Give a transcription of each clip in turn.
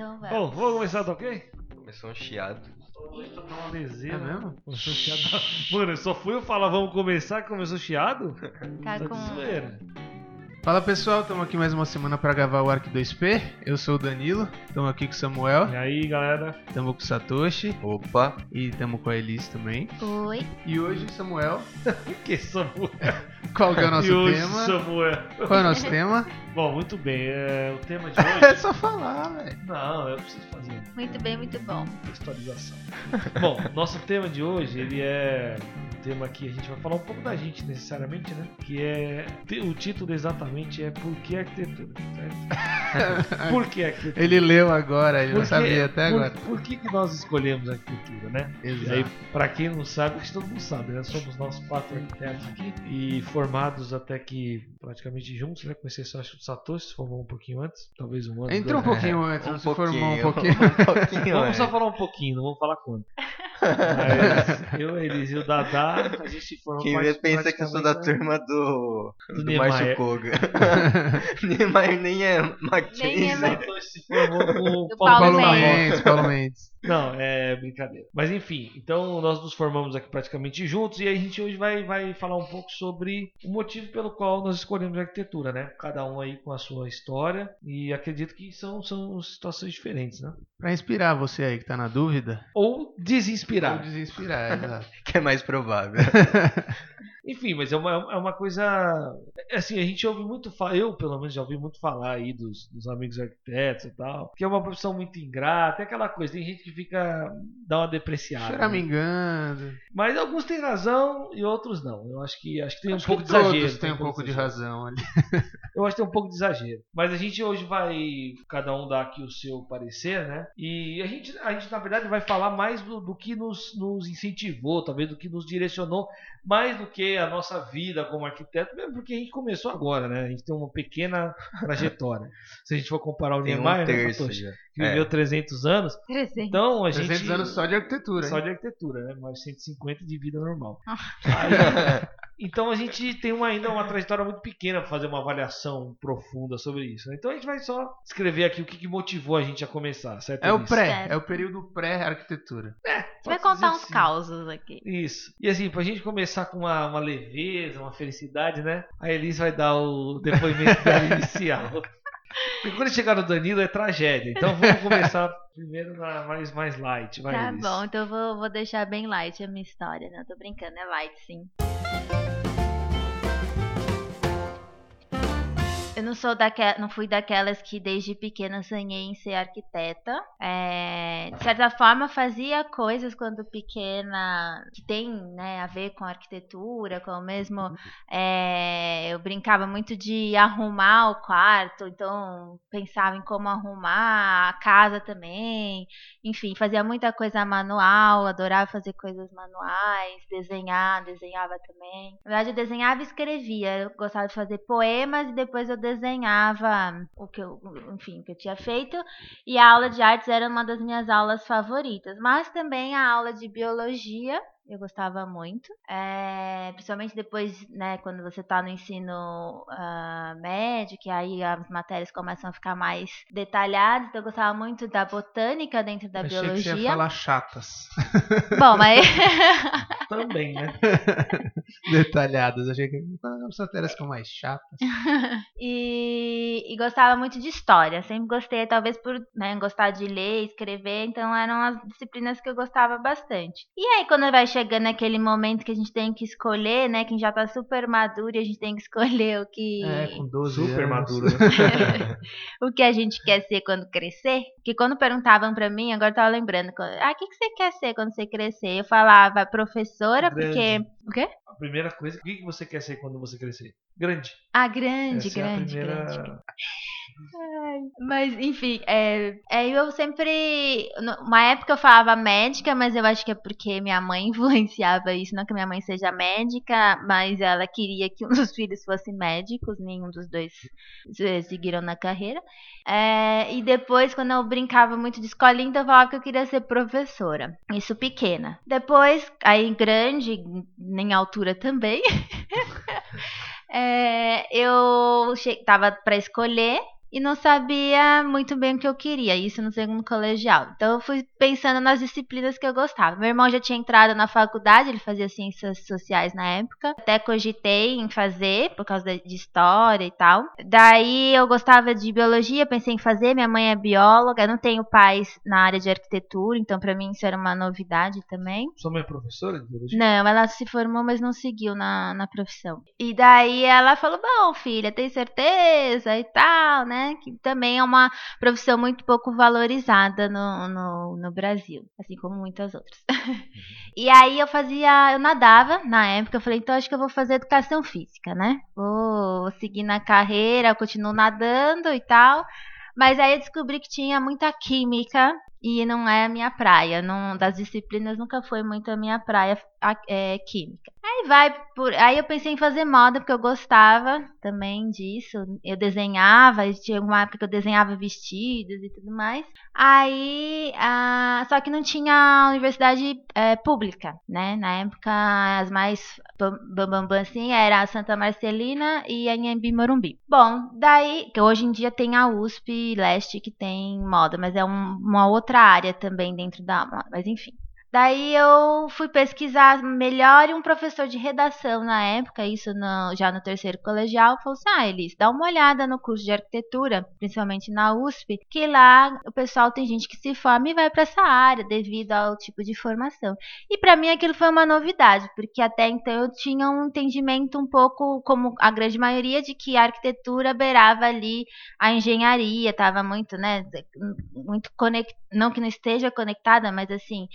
Então vai. Bom, vamos começar, tá ok? Começou um chiado. Hoje tá uma leseira. É mesmo? Começou chiado. Mano, eu só fui eu falar, vamos começar, começou chiado? Tá Tá com. Fala pessoal, estamos aqui mais uma semana para gravar o Arc 2P. Eu sou o Danilo, estamos aqui com o Samuel, E aí, galera? estamos com o Satoshi Opa! e estamos com a Elise também. Oi. E hoje, Samuel, O que, Samuel? qual que é o nosso e hoje, tema? Samuel? Qual é o nosso tema? Bom, muito bem. É, o tema de É hoje. só falar, velho. Não, eu preciso fazer Muito bem, muito bom. textualização. Bom, nosso tema de hoje, ele é tema que a gente vai falar um pouco da gente necessariamente, né? Que é. O título exatamente é Por que arquitetura? Certo? Por que arquitetura? Ele leu agora, ele não Por que- sabia até por, agora. Por que, que nós escolhemos a arquitetura, né? E aí, Exato. pra quem não sabe, acho que todo mundo sabe, né? Somos nós quatro arquitetos aqui e formados até que praticamente juntos, né? Comecei só acho que o Satoshi se formou um pouquinho antes, talvez um ano. Entrou um pouquinho antes, Um não se formou um pouquinho. pouquinho. Um pouquinho, Vamos é. só falar um pouquinho, não vamos falar quanto. Mas eu, eles e o Dadá, a gente se formou Quem vê pensa que eu sou da turma do. Do do. Márcio Koga. Niemeyer nem é Nem é Mackenzie. formou com o Do Paulo, Paulo Paulo Paulo Mendes. Mendes, Paulo Mendes. Não, é brincadeira. Mas enfim, então nós nos formamos aqui praticamente juntos e a gente hoje vai, vai falar um pouco sobre o motivo pelo qual nós escolhemos a arquitetura, né? Cada um aí com a sua história e acredito que são, são situações diferentes, né? Pra inspirar você aí que tá na dúvida. Ou Ou desinspirar. desinspirar, exato. Que é mais provável. Enfim, mas é uma, é uma coisa. Assim, a gente ouve muito falar, eu pelo menos já ouvi muito falar aí dos, dos amigos arquitetos e tal, que é uma profissão muito ingrata, é aquela coisa, tem gente que fica. dá uma depreciada. né? Choramingando. Mas alguns têm razão e outros não. Eu acho que acho que tem Acho um pouco de exagero. todos têm um pouco de razão ali. Eu acho que tem um pouco de exagero. Mas a gente hoje vai cada um dar aqui o seu parecer, né? E a gente, a gente na verdade vai falar mais do, do que nos, nos incentivou, talvez do que nos direcionou, mais do que a nossa vida como arquiteto, mesmo porque a gente começou agora, né? A gente tem uma pequena trajetória. Se a gente for comparar o Tem Niemeyer, um né, terço que viveu É. 300 anos, 300. então a gente 300 anos só de arquitetura, só hein? de arquitetura, né? Mais 150 de vida normal. Ah. Aí, então a gente tem uma, ainda uma trajetória muito pequena para fazer uma avaliação profunda sobre isso. né? Então a gente vai só escrever aqui o que, que motivou a gente a começar, certo? É o pré, Certo. é o período pré-arquitetura. Você vai contar uns que sim. causos aqui. Isso. E assim, pra gente começar com uma, uma leveza, uma felicidade, né? A Elise vai dar o depoimento dela inicial. Porque quando chegar no Danilo é tragédia. Então vamos começar primeiro na mais, mais light. Vai, Tá bom, então eu vou, vou deixar bem light a minha história, né? Eu tô brincando, é light sim. Eu não sou daquela, não fui daquelas que desde pequena sonhei em ser arquiteta. É, de certa forma fazia coisas quando pequena que tem né, a ver com arquitetura, com mesmo. é, eu brincava muito de arrumar o quarto, então pensava em como arrumar a casa também. Enfim, fazia muita coisa manual, adorava fazer coisas manuais, desenhar, desenhava também. Na verdade, eu desenhava e escrevia. Eu gostava de fazer poemas e depois eu desenhava o que eu, enfim, que eu tinha feito. E a aula de artes era uma das minhas aulas favoritas, mas também a aula de biologia. Eu gostava muito, É, principalmente depois, né, quando você está no ensino ah, médio, que aí as matérias começam a ficar mais detalhadas. Então, eu gostava muito da botânica dentro da Achei que você ia biologia. falar chatas. Bom, mas Também, né? Detalhadas. Achei que ah, as matérias ficam mais chatas. e, e gostava muito de história. Sempre gostei, talvez por né, gostar de ler, escrever, então eram as disciplinas que eu gostava bastante. E aí, quando vai chegando aquele momento que a gente tem que escolher, né? Quem já tá super maduro e a gente tem que escolher o que. É, com 12 Super anos. maduro, né? o que a gente quer ser quando crescer. Porque quando perguntavam pra mim, agora eu tava lembrando, ah, o que, que você quer ser quando você crescer? Eu falava professora, Grande. porque. O quê? A primeira coisa, o que que você quer ser quando você crescer? Grande. Ah, grande, Essa é a grande, primeira- grande. Mas, enfim, é, é, eu sempre. Uma época eu falava médica, mas eu acho que é porque minha mãe influenciava isso. Não que minha mãe seja médica, mas ela queria que um dos filhos fosse médicos, nenhum dos dois seguiram na carreira. É, e depois, quando eu brincava muito de escolinha, então eu falava que eu queria ser professora. Isso pequena. Depois, aí grande, em altura também. É, eu tava para escolher e não sabia muito bem o que eu queria, isso no segundo colegial. Então eu fui pensando nas disciplinas que eu gostava. Meu irmão já tinha entrado na faculdade, ele fazia ciências sociais na época. Até cogitei em fazer por causa de história e tal. Daí eu gostava de biologia, pensei em fazer, minha mãe é bióloga, eu não tenho pais na área de arquitetura, então para mim isso era uma novidade também. Sua mãe é professora de biologia? Não, ela se formou, mas não seguiu na, na profissão. E daí ela falou: Bom, filha, tem certeza e tal, né? Que também é uma profissão muito pouco valorizada no, no, no Brasil, assim como muitas outras. e aí eu fazia, eu nadava na época, eu falei: Então acho que eu vou fazer educação física, né? Vou seguir na carreira, continuo nadando e tal. Mas aí eu descobri que tinha muita química e não é a minha praia. Não, das disciplinas nunca foi muito a minha praia é, química. Aí vai por. Aí eu pensei em fazer moda, porque eu gostava também disso. Eu desenhava, tinha uma época que eu desenhava vestidos e tudo mais. Aí. Ah, só que não tinha universidade é, pública, né? Na época, as mais bambambam bam, assim era a Santa Marcelina e a Inhambi Morumbi. Bom, daí. Que hoje em dia tem a USP Leste que tem moda, mas é um, uma outra área também dentro da. Mas enfim. Daí eu fui pesquisar melhor e um professor de redação na época, isso no, já no terceiro colegial, falou assim: Ah, Elis, dá uma olhada no curso de arquitetura, principalmente na USP, que lá o pessoal tem gente que se forma e vai para essa área devido ao tipo de formação. E para mim aquilo foi uma novidade, porque até então eu tinha um entendimento um pouco, como a grande maioria, de que a arquitetura beirava ali a engenharia, estava muito, né, muito conectada, não que não esteja conectada, mas assim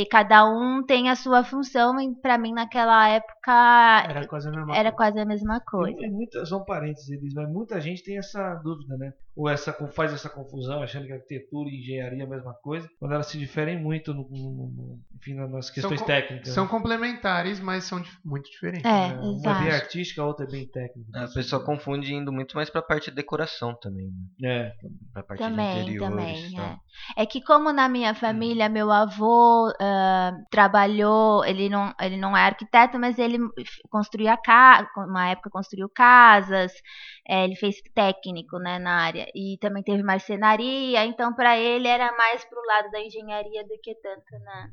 e cada um tem a sua função, e para mim naquela época era quase a mesma era coisa. Quase a mesma coisa. E, muita, são parênteses, mas muita gente tem essa dúvida, né? Ou essa, faz essa confusão, achando que arquitetura e engenharia é a mesma coisa, quando elas se diferem muito no, no, no enfim, nas questões são, técnicas. São né? complementares, mas são muito diferentes. É, né? Uma é bem artística, a outra é bem técnica. A pessoa confunde indo muito mais pra parte de decoração também, né? É, Pra parte de Também, interiores também, é. É que como na minha família meu avô ah, trabalhou, ele não, ele não é arquiteto, mas ele construía casa, uma época construiu casas, é, ele fez técnico, né, na área e também teve marcenaria, então para ele era mais pro lado da engenharia do que tanto na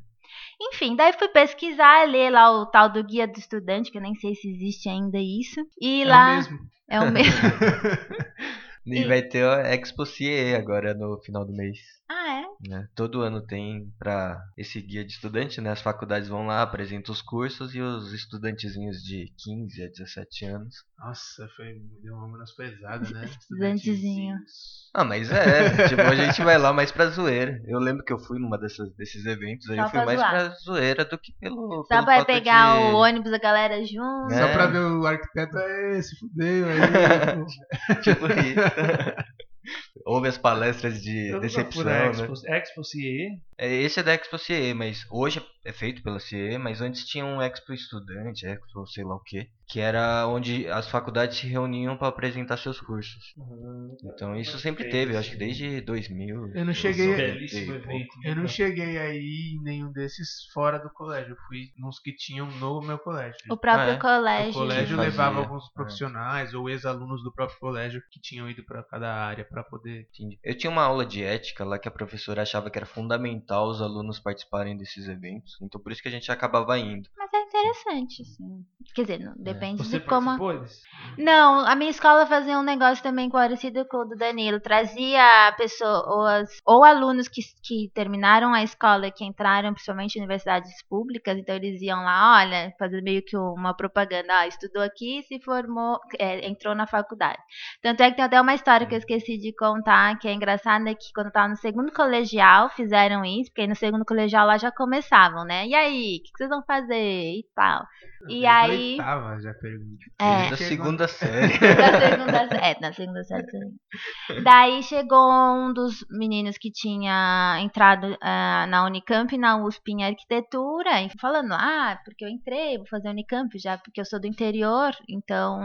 enfim, daí fui pesquisar, ler lá o tal do guia do estudante, que eu nem sei se existe ainda isso. E É o lá mesmo. é o mesmo. E vai ter a Expo CIE agora no final do mês. Ah, é? né? Todo ano tem para esse guia de estudante, né? As faculdades vão lá, apresentam os cursos e os estudantezinhos de 15 a 17 anos. Nossa, foi, deu uma menosprezada, né? Estudantezinho. Estudantezinhos. Ah, mas é, tipo, a gente vai lá mais pra zoeira. Eu lembro que eu fui numa dessas, desses eventos aí, Só eu fui pra mais zoar. pra zoeira do que pelo. Só pelo pra pegar de... o ônibus da galera junto. É. Só pra ver o arquiteto, é, se fudeu aí. Tipo isso. Houve as palestras de decepção, né? Expo, Expo CIE. É, Esse é da Expo CIE, mas hoje é feito pela CIE, mas antes tinha um Expo Estudante, Expo sei lá o que, que era onde as faculdades se reuniam para apresentar seus cursos. Então isso sempre teve, eu acho que desde 2000. Eu não cheguei- pouco. evento. Eu não cheguei aí em nenhum desses fora do colégio. Eu fui nos que tinham no meu colégio. O próprio Ah, é? O colégio. colégio fazia, levava é. alguns profissionais ou ex-alunos do próprio colégio que tinham ido para cada área para poder. Entendi. Eu tinha uma aula de ética lá que a professora achava que era fundamental os alunos participarem desses eventos, então por isso que a gente acabava indo. Mas interessante, assim. Quer dizer, não, depende Você de como. Não, a minha escola fazia um negócio também parecido com o do Danilo. Trazia pessoas, ou alunos que, que terminaram a escola e que entraram principalmente em universidades públicas, então eles iam lá, olha, fazer meio que uma propaganda, ah, estudou aqui se formou, é, entrou na faculdade. Tanto é que tem até uma história que eu esqueci de contar, que é engraçada, que quando eu tava no segundo colegial fizeram isso, porque aí no segundo colegial lá já começavam, né? E aí, o que, que vocês vão fazer e tal? E Desde a aí- Oitava, já pergunto. É. Da segunda série. Na segunda, é, na segunda série também. Daí chegou um dos meninos que tinha entrado ah, na Unicamp e na USP em arquitetura, e falando, ah, porque eu entrei, vou fazer Unicamp já, porque eu sou do interior, então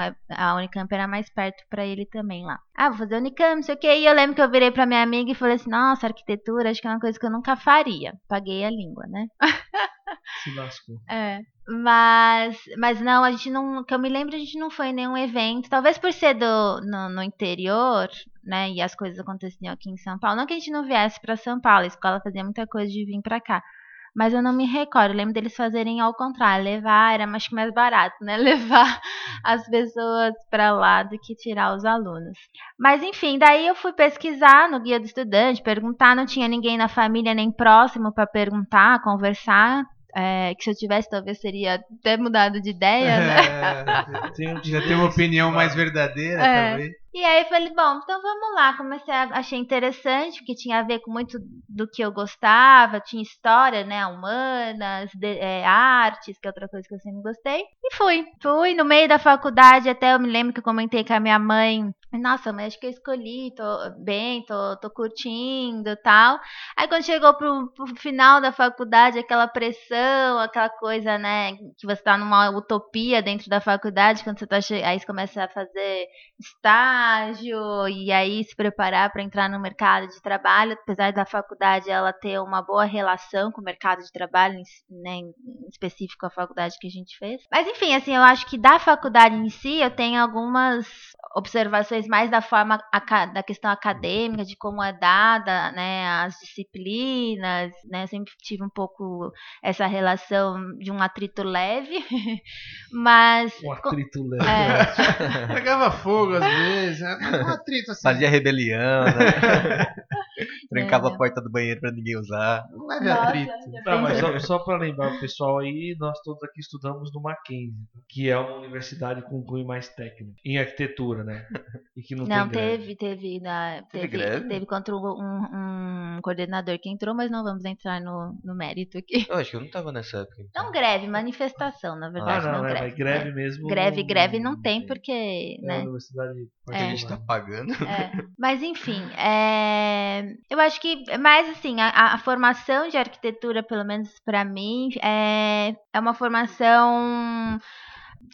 é, a Unicamp era mais perto pra ele também lá. Ah, vou fazer Unicamp, não sei o que. E eu lembro que eu virei pra minha amiga e falei assim, nossa, arquitetura acho que é uma coisa que eu nunca faria. Paguei a língua, né? Se lascou. É. Mas, mas não, a gente não. Que eu me lembro, a gente não foi em nenhum evento. Talvez por ser do, no, no interior, né? E as coisas aconteciam aqui em São Paulo. Não que a gente não viesse para São Paulo, a escola fazia muita coisa de vir para cá. Mas eu não me recordo. Eu lembro deles fazerem ao contrário, levar, era acho que mais barato, né? Levar as pessoas para lá do que tirar os alunos. Mas enfim, daí eu fui pesquisar no guia do estudante, perguntar, não tinha ninguém na família nem próximo para perguntar, conversar. É, que se eu tivesse, talvez seria até mudado de ideia, né? É, tem, já tem uma opinião mais verdadeira, É. talvez. E aí eu falei, bom, então vamos lá. Comecei a achei interessante, porque tinha a ver com muito do que eu gostava, tinha história, né? Humanas, de- é, artes, que é outra coisa que eu sempre gostei. E fui. Fui no meio da faculdade, até eu me lembro que eu comentei com a minha mãe. Nossa, mas acho que eu escolhi, tô bem, tô, tô curtindo tal. Aí quando chegou pro, pro final da faculdade, aquela pressão, aquela coisa, né? Que você tá numa utopia dentro da faculdade, quando você tá aí você começa a fazer estágio e aí se preparar para entrar no mercado de trabalho, apesar da faculdade ela ter uma boa relação com o mercado de trabalho, né, em específico a faculdade que a gente fez. Mas enfim, assim, eu acho que da faculdade em si eu tenho algumas observações mais da forma da questão acadêmica, de como é dada, né, as disciplinas, né, sempre tive um pouco essa relação de um atrito leve, mas Um atrito leve. é, Pegava fogo às vezes, né? um atrito assim. Fazia rebelião, né? Trancava É. a porta do banheiro pra ninguém usar. Leve Nossa, atrito. Tá, mas só, só para lembrar o pessoal aí, nós todos aqui estudamos no Mackenzie, que é uma universidade com cunho mais técnico, em arquitetura, né? E que não, Não, tem greve. teve, teve, na, Teve teve, greve? teve contra um, um coordenador que entrou, mas não vamos entrar no, no mérito aqui. Eu acho que eu não tava nessa época. então. Não greve, manifestação, na Ah, verdade, não, não, é, greve. mas greve É. mesmo. Greve, não- greve não tem, porque, É né? universidade A gente tá pagando. É, mas enfim, é, eu acho que é mais assim, a, a formação de arquitetura, pelo menos para mim, é, é uma formação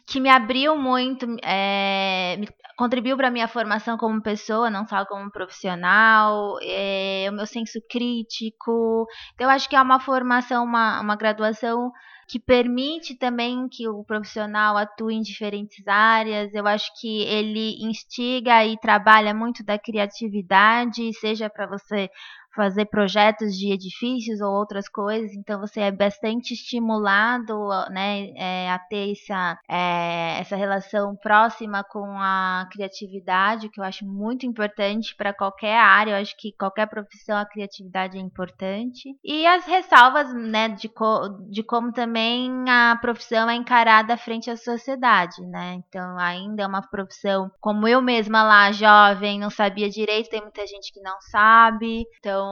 que me abriu muito, é, contribuiu para minha formação como pessoa, não só como profissional, é, o meu senso crítico. Então, eu acho que é uma formação, uma, uma graduação que permite também que o profissional atue em diferentes áreas. Eu acho que ele instiga e trabalha muito da criatividade, seja para você fazer projetos de edifícios ou outras coisas, então você é bastante estimulado né, é, a ter essa, é, essa relação próxima com a criatividade, que eu acho muito importante para qualquer área, eu acho que qualquer profissão a criatividade é importante. E as ressalvas né, de, co de como também a profissão é encarada frente à sociedade, né? Então ainda é uma profissão, como eu mesma lá, jovem, não sabia direito, tem muita gente que não sabe, então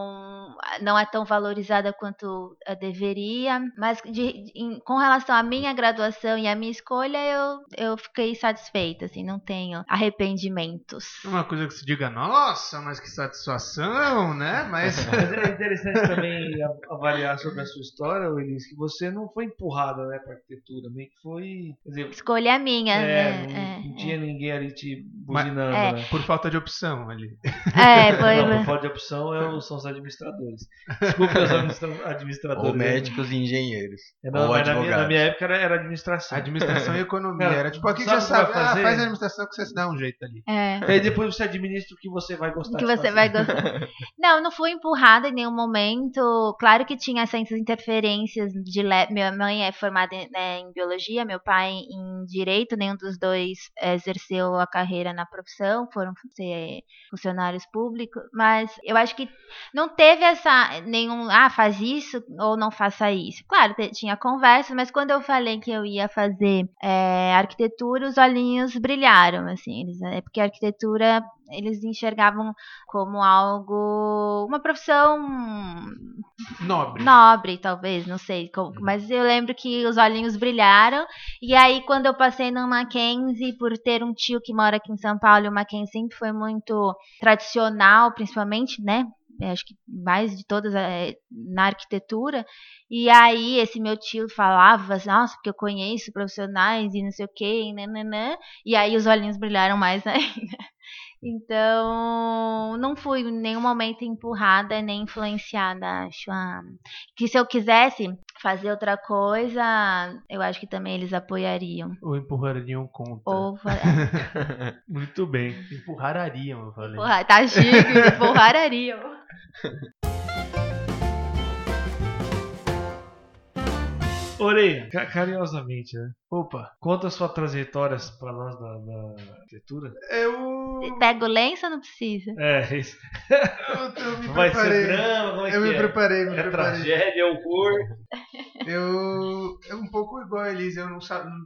não é tão valorizada quanto eh, deveria. Mas de- em- com relação à minha graduação e à minha escolha, eu, eu fiquei satisfeita, assim, não tenho arrependimentos. Uma coisa que se diga, nossa, mas que satisfação, né? Mas Mas é interessante também avaliar sobre a sua história, Elis, que você não foi empurrada né, para arquitetura, meio que foi. Quer dizer, Escolha minha, é, né? não, É, não tinha ninguém ali te buzinando, É. né? por falta de opção ali. é, foi. Não, por falta de opção é o- são os administradores. Desculpe os administra- administradores. Ou médicos e engenheiros. É, não, ou mas na minha, advogados. na minha época era, era administração. Administração e economia. Cara, Era tipo, aqui já o que sabe, ah, fazer? faz a administração que você se dá um jeito ali. É. E aí depois você administra o que você vai gostar que de você fazer. vai gostar. Não, não fui empurrada em nenhum momento. Claro que tinha essas interferências de le... minha mãe é formada em, né, em biologia, meu pai em direito, nenhum dos dois eh, exerceu a carreira na profissão, foram ser funcionários públicos, mas eu acho que não teve essa nenhum, ah, faz isso ou não faça isso. Claro, tinha conversa, mas quando eu falei que eu ia fazer eh, arquitetura, os olhinhos brilharam, assim, eles, é porque a arquitetura eles enxergavam como algo, uma profissão Nobre. nobre, talvez, não sei. como- mas eu lembro que os olhinhos brilharam. E aí, quando eu passei no Mackenzie, por ter um tio que mora aqui em São Paulo, e o Mackenzie sempre foi muito tradicional, principalmente, né? Eu Acho que mais de todas é, na arquitetura. E aí, esse meu tio falava, nossa, porque eu conheço profissionais e não sei o quê, e nananã. E aí, os olhinhos brilharam mais ainda. Então, não fui em nenhum momento empurrada nem influenciada, acho. Ah, que se eu quisesse fazer outra coisa, eu acho que também eles apoiariam. Ou empurrariam contra. Ou Muito bem. Empurrariam, eu falei. Empurrar, tá chique, empurrariam. Orelha, ca- carinhosamente, né? Opa, Conta a sua trajetória pra nós da, da arquitetura. eu. Pega o lenço ou não precisa? É, isso. Eu, eu me Vai preparei. ser drama, como é eu que me é? preparei, me É preparei. tragédia, é horror. Eu. É um pouco igual a Elise, eu não,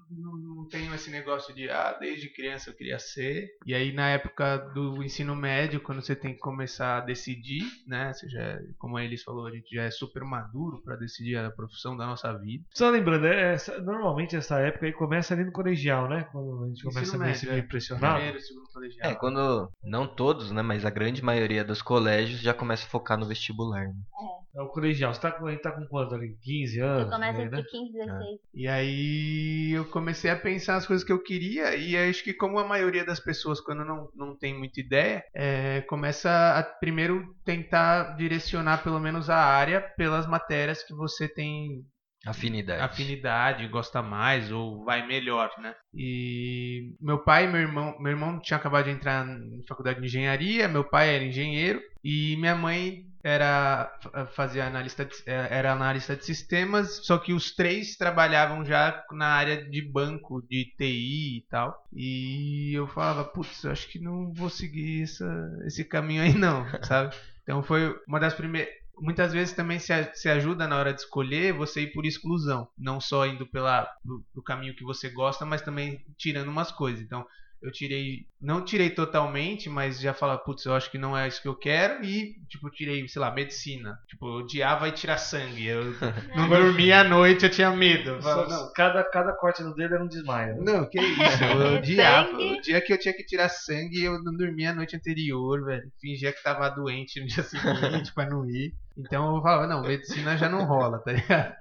não, não tenho esse negócio de, ah, desde criança eu queria ser. E aí na época do ensino médio, quando você tem que começar a decidir, né? Você já, é- como a Elise falou, a gente já é super maduro pra decidir a profissão da nossa vida. Só lembrando, é, essa- normalmente essa época aí começa ali no colegial, né? Quando a gente começa Ensino a ver se é. impressionado. Primeiro, segundo colegial. É, quando. Não todos, né? Mas a grande maioria dos colégios já começa a focar no vestibular. Né? É o colegial. Você tá com, a gente tá com quanto ali? 15 anos? Eu começo aí, né? entre 15 e 16. E aí eu comecei a pensar as coisas que eu queria e acho que como a maioria das pessoas quando não, não tem muita ideia, é, começa a primeiro tentar direcionar pelo menos a área pelas matérias que você tem Afinidade. afinidade, gosta mais ou vai melhor, né? E meu pai e meu irmão, meu irmão tinha acabado de entrar na faculdade de engenharia, meu pai era engenheiro e minha mãe era fazia analista de, era analista de sistemas, só que os três trabalhavam já na área de banco, de TI e tal. E eu falava, putz, eu acho que não vou seguir essa, esse caminho aí não, sabe? Então foi uma das primeiras muitas vezes também se, se ajuda na hora de escolher você ir por exclusão, não só indo pela pro caminho que você gosta, mas também tirando umas coisas. Então, eu tirei, não tirei totalmente, mas já fala, putz, eu acho que não é isso que eu quero e tipo, tirei, sei lá, medicina. Tipo, eu odiava ir tirar sangue. Eu não dormia à noite, eu tinha medo. Eu falava, Só- não, cada, cada corte no dedo era um desmaio. não, que isso, eu odiava. O dia que eu tinha que tirar sangue, eu não dormia a noite anterior, velho. Fingia que tava doente no dia seguinte pra não ir. Então eu falava, não, medicina já não rola, tá ligado?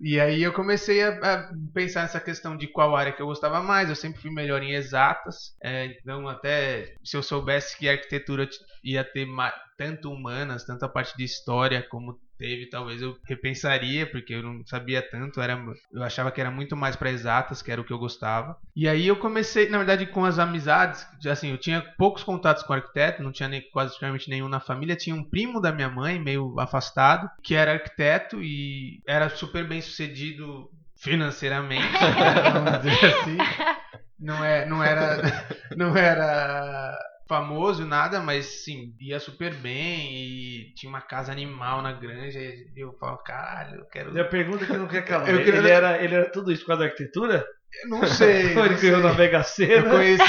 E aí eu comecei a, a pensar nessa questão de qual área que eu gostava mais. Eu sempre fui melhor em exatas. é, então, até se eu soubesse que a arquitetura ia ter tanto humanas, tanto a parte de história como teve, talvez eu repensaria, porque eu não sabia tanto, era, eu achava que era muito mais para exatas, que era o que eu gostava. E aí eu comecei, na verdade, com as amizades, assim, eu tinha poucos contatos com arquiteto, não tinha nem, quase praticamente nenhum na família, tinha um primo da minha mãe, meio afastado, que era arquiteto e era super bem sucedido financeiramente, vamos dizer assim. Não, é, não era não era famoso nada, mas sim, ia super bem e tinha uma casa animal na granja e eu falava, caralho, eu quero E a pergunta que não quer calar. Queria- ele era, ele era tudo isso por causa da arquitetura? Eu não sei. Ele ganhou sei. na Mega Eu Sena? conheci,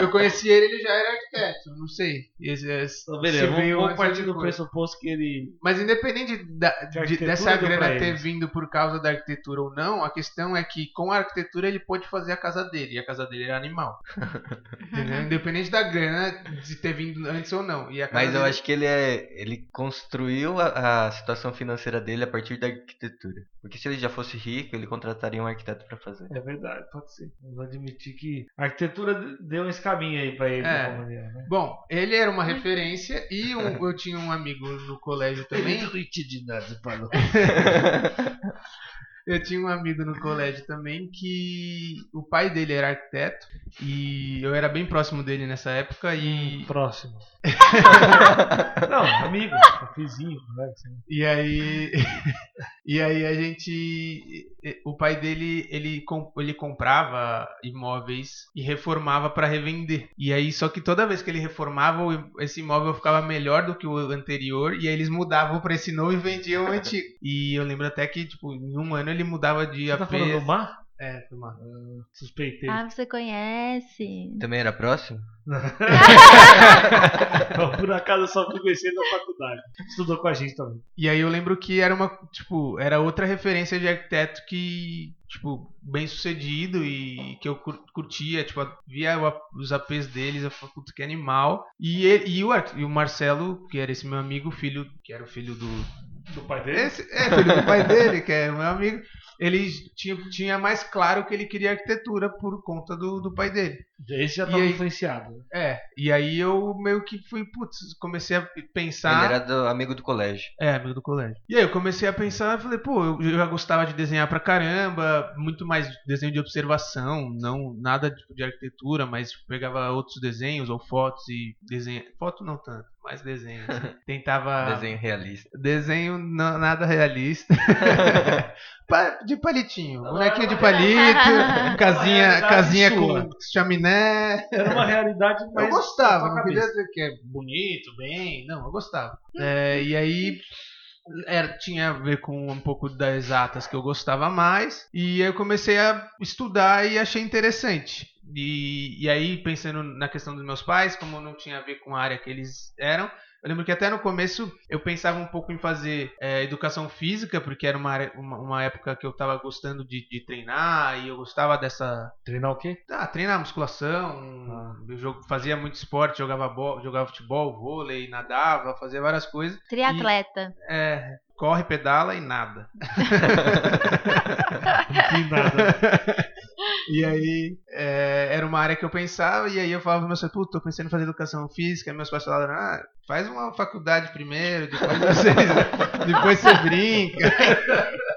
eu conheci ele, ele já era arquiteto, não sei. Esse, esse, Então, beleza, se vamos, veio vamos partir ou do pressuposto que ele. Mas independente da- de- dessa grana ter vindo por causa da arquitetura ou não, a questão é que com a arquitetura ele pôde fazer a casa dele, e a casa dele era animal. Independente da grana de ter vindo antes ou não. E a casa Mas eu dele- acho que ele é. Ele construiu a, a situação financeira dele a partir da arquitetura. Porque se ele já fosse rico, ele contrataria um arquiteto pra fazer. É verdade, pode ser. Vamos admitir que a arquitetura deu esse caminho aí pra ele, de É. alguma maneira, né? Bom, ele era uma referência e um- eu tinha um amigo no colégio também. Eu tinha um amigo no colégio também que o pai dele era arquiteto e eu era bem próximo dele nessa época e, Próximo. não, amigo, vizinho, né? e aí e aí a gente o pai dele ele, ele comprava imóveis e reformava para revender. E aí só que toda vez que ele reformava esse imóvel ficava melhor do que o anterior e aí eles mudavam para esse novo e vendiam o antigo. E eu lembro até que tipo em um ano ele mudava de Você tá AP. falando do mar? É, foi uma- Suspeitei. Ah, você conhece. Também era próximo? Não, por acaso eu só fui conhecer da faculdade. Estudou com a gente também. E aí eu lembro que era uma, tipo, era outra referência de arquiteto que, tipo, bem sucedido e que eu cur- curtia, tipo, via os APs deles, eu falei, puta, que animal. E, ele, e, o, e o Marcelo, que era esse meu amigo, filho, que era o filho do, Do pai dele? Esse, é, filho do pai dele, que é meu amigo. Ele tinha, tinha mais claro que ele queria arquitetura por conta do, do pai dele. Esse já E tava aí- influenciado. né? É, e aí eu meio que fui, putz, comecei a pensar. Ele era do amigo do colégio. É, amigo do colégio. E aí eu comecei a pensar, falei, pô, eu eu já gostava de desenhar pra caramba, muito mais desenho de observação, não nada tipo, de arquitetura, mas tipo, pegava outros desenhos ou fotos e desenha. Foto não tanto, mais desenho. assim. Tentava. Desenho realista. Desenho não- nada realista. De palitinho. Não, Bonequinho de palito, casinha, casinha sua. com chaminé. Era uma realidade mais. Eu gostava, não queria cabeça. dizer que é bonito, bem. Não, eu gostava. É, e aí era, tinha a ver com um pouco das exatas que eu gostava mais. E aí eu comecei a estudar e achei interessante. E, e aí, pensando na questão dos meus pais, como não tinha a ver com a área que eles eram. Eu lembro que até no começo eu pensava um pouco em fazer é, educação física, porque era uma, área- uma, uma época que eu estava gostando de, de treinar e eu gostava dessa, Treinar o quê? ah, treinar musculação, eu jogo- fazia muito esporte, jogava, bo- jogava futebol, vôlei, nadava, fazia várias coisas. Triatleta. É, corre, pedala e nada. Não fiz nada. E aí é, era uma área que eu pensava, e aí eu falava pro meu pai, puta, tô pensando em fazer educação física, meus pais falaram, ah, faz uma faculdade primeiro, depois você, depois você brinca.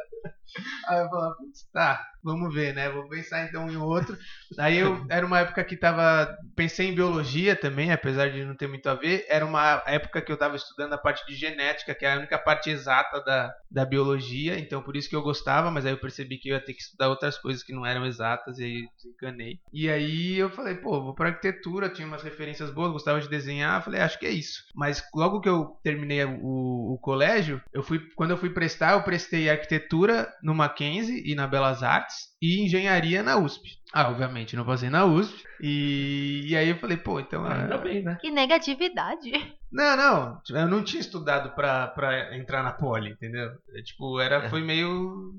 Aí eu falava, putz, tá, vamos ver, né? Vou pensar então em outro. Aí eu era uma época que tava. Pensei em biologia também, apesar de não ter muito a ver. Era uma época que eu tava estudando a parte de genética, que é a única parte exata da, da biologia. Então por isso que eu gostava, mas aí eu percebi que eu ia ter que estudar outras coisas que não eram exatas, e aí desencanei. E aí eu falei, pô, vou pra arquitetura, tinha umas referências boas, gostava de desenhar. Falei, acho que é isso. Mas logo que eu terminei o, o colégio, eu fui. Quando eu fui prestar, eu prestei arquitetura no Mackenzie e na Belas Artes e engenharia na USP. Ah, obviamente, não passei na USP. E, e aí eu falei, pô, então. Ah, Ainda é- bem, né? Que negatividade. Não, não. Eu não tinha estudado pra, pra entrar na poli, entendeu? É, tipo, era, foi meio.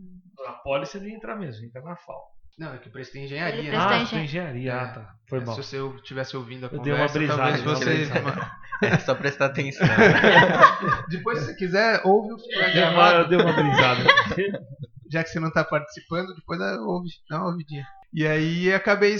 Na poli você nem entra mesmo, entra na FAO. Não, é que eu prestei engenharia. Ele né? Ah, engen- engenharia. Ah, É. tá. Foi mal. Se você tivesse ouvindo a Eu dei uma conversa, brisada, talvez dei uma você. É só prestar atenção. Depois, se quiser, ouve o uma, gravado. deu uma brisada. já que você não tá participando, depois dá- ouve, dá uma ouvidinha. E aí acabei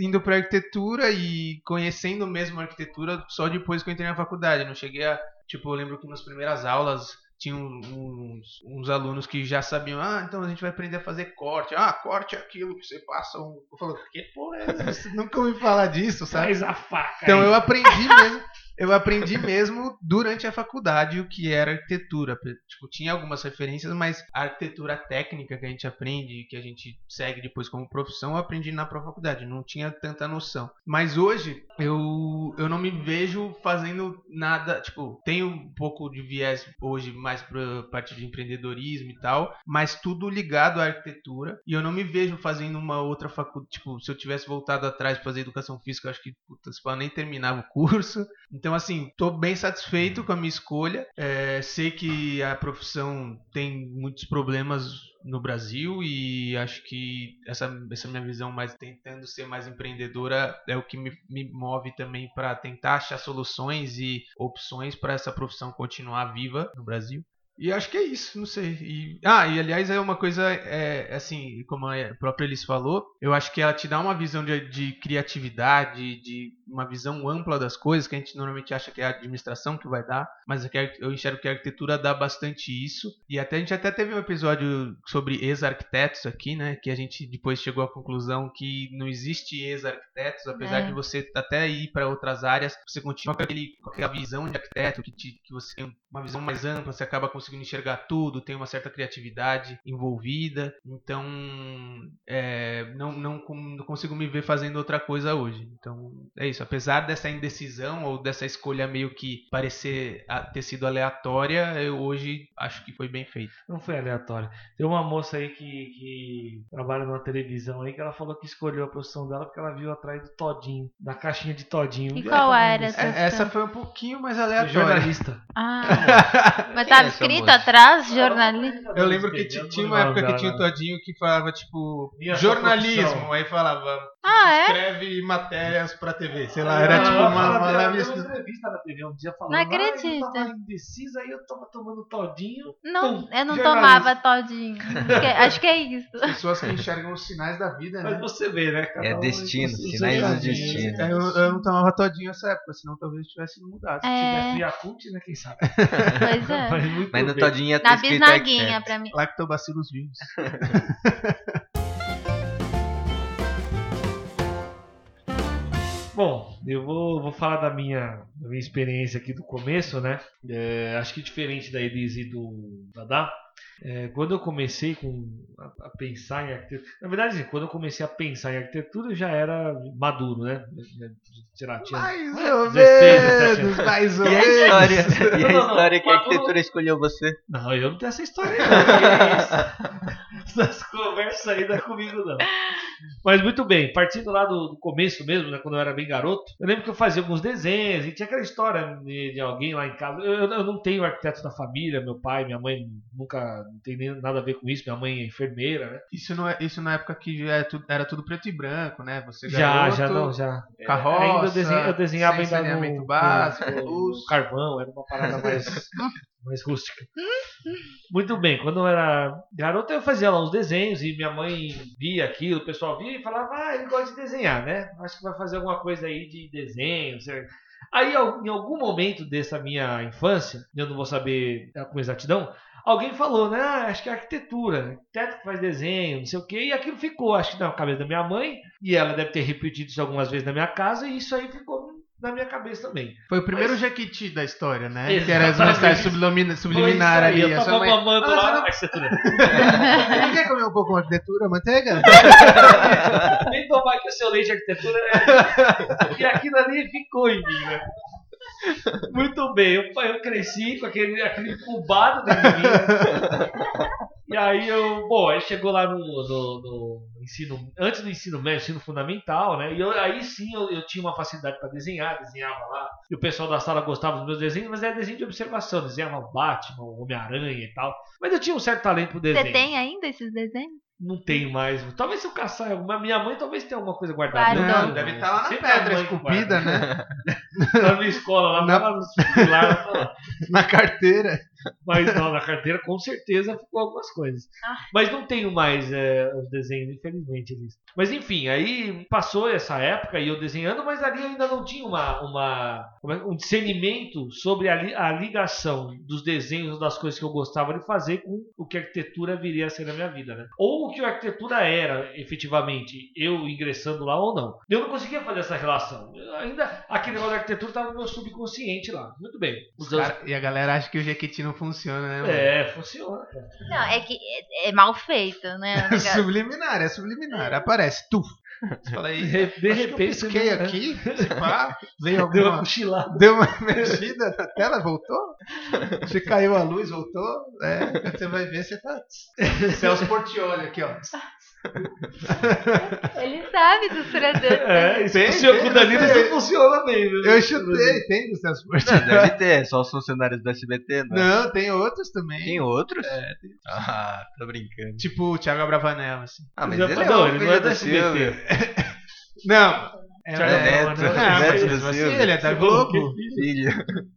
indo pra arquitetura e conhecendo mesmo a arquitetura só depois que eu entrei na faculdade. Não cheguei a. Tipo, eu lembro que nas primeiras aulas tinha uns, uns alunos que já sabiam, ah, então a gente vai aprender a fazer corte. Ah, corte é aquilo que você passa um. Eu falo, que porra é essa? Você nunca ouviu falar disso, sabe? Traz a faca. Então aí. eu aprendi mesmo, eu aprendi mesmo durante a faculdade o que era arquitetura. Tipo, tinha algumas referências, mas a arquitetura técnica que a gente aprende, que a gente segue depois como profissão, eu aprendi na própria faculdade, não tinha tanta noção. Mas hoje eu, eu não me vejo fazendo nada, tipo, tenho um pouco de viés hoje mais pra parte de empreendedorismo e tal, mas tudo ligado à arquitetura, e eu não me vejo fazendo uma outra faculdade, tipo, se eu tivesse voltado atrás pra fazer educação física, eu acho que puta, se nem terminava o curso. Então, assim, tô bem satisfeito com a minha escolha. É, sei que a profissão tem muitos problemas no Brasil e acho que essa, essa minha visão mais tentando ser mais empreendedora é o que me, me move também para tentar achar soluções e opções para essa profissão continuar viva no Brasil. E acho que é isso, não sei. E- ah, e aliás é uma coisa, é, assim, como a própria Elis falou, eu acho que ela te dá uma visão de, de criatividade, de uma visão ampla das coisas, que a gente normalmente acha que é a administração que vai dar, mas é eu enxergo que a arquitetura dá bastante isso. E até a gente até teve um episódio sobre ex-arquitetos aqui, né? Que a gente depois chegou à conclusão que não existe ex-arquitetos, apesar É. de você até ir para outras áreas, você continua com, aquele, com aquela visão de arquiteto, que, te- que você tem uma visão mais ampla, você acaba conseguindo enxergar tudo, tem uma certa criatividade envolvida. Então, é, não, não, não consigo me ver fazendo outra coisa hoje. Então, é isso. Apesar dessa indecisão ou dessa escolha meio que parecer ter sido aleatória, eu hoje acho que foi bem feito. Não foi aleatório. Tem uma moça aí que, que trabalha na televisão aí que ela falou que escolheu a profissão dela porque ela viu atrás do Todinho, da caixinha de Todinho. E qual era isso. essa? É, essa foi um pouquinho mais aleatória. jornalista. Ah, mas tava Quem é essa escrito atrás, jornalista. Eu lembro que ti- tinha uma época que tinha o Todinho que falava, tipo, jornalismo. Aí falava, Ah, é? escreve matérias pra TV. Sei lá, era tipo uma, uma leve- uma entrevista na TV um dia falando. Não "Ah, eu acredito." tava indecisa, aí eu tava tomando todinho. Não, Pum, eu não tomava todinho. Acho que- é isso. pessoas que enxergam os sinais da vida, Mas né? você vê, né? Cada É um destino, seus sinais do destino. Eu, eu não tomava Todinho nessa época, senão talvez eu tivesse mudado. Se tivesse É, Yakult, né? Quem sabe? pois é. Mas, Mas no todinho ia ter Na bisnaguinha, pra mim. Lactobacilos vivos. Bom, eu vou, vou falar da minha, da minha experiência aqui do começo, né? É, acho que diferente da Elise e do Dadá. É, quando eu comecei com, a, a pensar em arquitetura. Na verdade, assim, quando eu comecei a pensar em arquitetura, eu já era maduro, né? Sei lá, tinha. Mais ou 16, 17 menos, mais ou E a história? E a história que a arquitetura escolheu você? Não, eu não tenho essa história não. é? Essas conversas aí não é comigo não. Mas muito bem, partindo lá do, do começo mesmo, né, quando eu era bem garoto, eu lembro que eu fazia alguns desenhos e tinha aquela história de, de alguém lá em casa. Eu, eu não tenho arquiteto da família, meu pai, minha mãe nunca não tem nem nada a ver com isso, minha mãe é enfermeira, né? Isso, não é, isso na época que é tu- era tudo preto e branco, né? Você Já, garoto, já não, já. Carroça, ainda eu, eu desenhava sem ainda no, básico, no- luz. carvão, era uma parada mais, mais rústica. Muito bem, quando eu era garoto eu fazia lá uns desenhos e minha mãe via aquilo, o pessoal via e falava, ah, ele gosta de desenhar, né? Acho que vai fazer alguma coisa aí de desenho, sei. Aí, em algum momento dessa minha infância, eu não vou saber eh, com exatidão, alguém falou, né? Ah, acho que é arquitetura, arquiteto que faz desenho, não sei o quê, e aquilo ficou, acho que na cabeça da minha mãe, e ela deve ter repetido isso algumas vezes na minha casa, e isso aí ficou na minha cabeça também. Foi o primeiro Mas- Jequiti da história, né? Exatamente. Que era as mensagens sublimin- subliminar ali. Eu tava mãe- mamando Ah, lá, você não- arquitetura. Você quer comer um pouco de arquitetura, manteiga? Vem tomar aqui o seu leite de arquitetura. né? E aquilo ali ficou em mim, né? Muito bem, eu, eu cresci com aquele, aquele incubado dentro de mim. E aí eu, bom, aí chegou lá no, no- no ensino, antes do ensino médio, ensino fundamental, né? E eu- aí sim eu, eu tinha uma facilidade para desenhar, desenhava lá. E o pessoal da sala gostava dos meus desenhos, mas era desenho de observação, desenhava o Batman, o Homem-Aranha e tal. Mas eu tinha um certo talento pro desenho. Você tem ainda esses desenhos? Não tenho mais. Talvez se eu caçar alguma. Minha mãe talvez tenha alguma coisa guardada. Não. tenho, deve estar lá na sempre pedra esculpida, né? guarda. Na minha escola, lá, Na- lá nos tá lá. Na carteira. Mas não, na carteira com certeza ficou algumas coisas. Ah. Mas não tenho mais é, os desenhos, infelizmente, eles. Mas enfim, aí passou essa época e eu desenhando, mas ali eu ainda não tinha uma, uma, é- um discernimento sobre a, li- a ligação dos desenhos das coisas que eu gostava de fazer com o que a arquitetura viria a ser na minha vida, né? Ou o que a arquitetura era, efetivamente, eu ingressando lá ou não. Eu não conseguia fazer essa relação. Eu ainda aquele negócio da arquitetura estava no meu subconsciente lá. Muito bem. Os anos- Cara, e a galera acha que o Jequiti não funciona, né? mano? É, funciona. cara. Não, é que é, é mal feito, né? subliminar, é subliminar. Aparece, tu. Você fala aí. De, re- de acho que eu repente. pisquei né? aqui, se pá, veio Deu uma alguma. cochilada. Deu uma mexida na tela, voltou? Você caiu a luz, voltou? É, quando você vai ver, você tá. Celso Portioli aqui, ó. Ele sabe dos tradutores. É, isso Tem, o sei. isso funciona bem. viu? Eu chutei, tem do Celso Não, Portioli. deve ter, só os funcionários do SBT, não. Não, tem outros também. Tem outros? É, tem. Ah, tô brincando. Tipo o Thiago Abravanel, assim. Ah, mas ele é não, o ele filho não é do do SBT. Não. É, Thiago é, Neto, não, Neto do mesmo assim, ele é da Globo. Filho.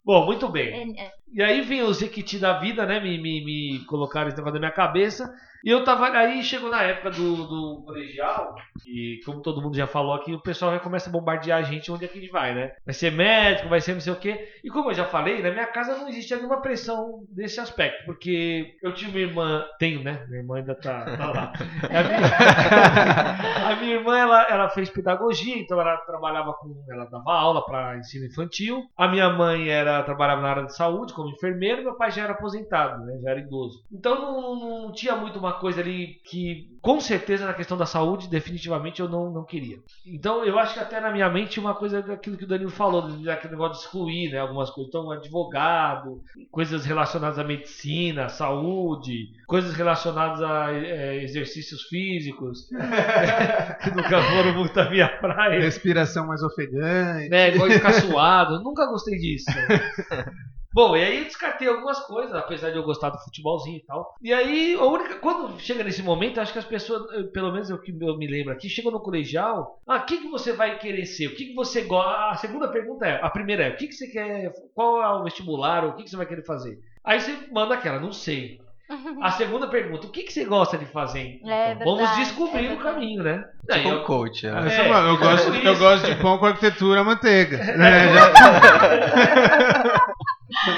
Bom, muito bem. É, é. E aí vem os Equiti da vida, né? Me, me, me colocaram esse negócio na minha cabeça. E eu tava. Aí chegou na época do, do colegial. E como todo mundo já falou aqui, o pessoal já começa a bombardear a gente onde é que a gente vai, né? Vai ser médico, vai ser não sei o quê. E como eu já falei, na minha casa não existia nenhuma pressão desse aspecto. Porque eu tinha uma irmã. Tenho, né? Minha irmã ainda tá, tá lá. A minha, a minha irmã, ela, ela fez pedagogia, então ela trabalhava com. Ela dava aula para ensino infantil. A minha mãe era trabalhava na área de saúde como enfermeira, meu pai já era aposentado, né? Já era idoso. Então não, não- não tinha muito uma coisa ali que, com certeza, na questão da saúde, definitivamente eu não, não queria. Então eu acho que até na minha mente uma coisa daquilo que o Danilo falou, daquele negócio de excluir, né? Algumas coisas. Então, advogado, coisas relacionadas à medicina, à saúde, coisas relacionadas a eh, exercícios físicos, que nunca foram muito a minha praia Respiração mais ofegante. né? Igual de ficar suado. Nunca gostei disso. Bom, e aí eu descartei algumas coisas, apesar de eu gostar do futebolzinho e tal. E aí, a única. Quando chega nesse momento, acho que as pessoas, eh, pelo menos é o que eu me lembro aqui, chegam no colegial. Ah, o que, que você vai querer ser? O que, que você gosta? A segunda pergunta é: a primeira é, o que, que você quer. Qual é o vestibular? Ou o que, que você vai querer fazer? Aí você manda aquela, não sei. A segunda pergunta, o que, que você gosta de fazer? É Então, Vamos descobrir é o caminho, né? Tipo Aí um eu- coach. Né? eu, É, sou- eu gosto, é por eu gosto de pão com arquitetura manteiga. né?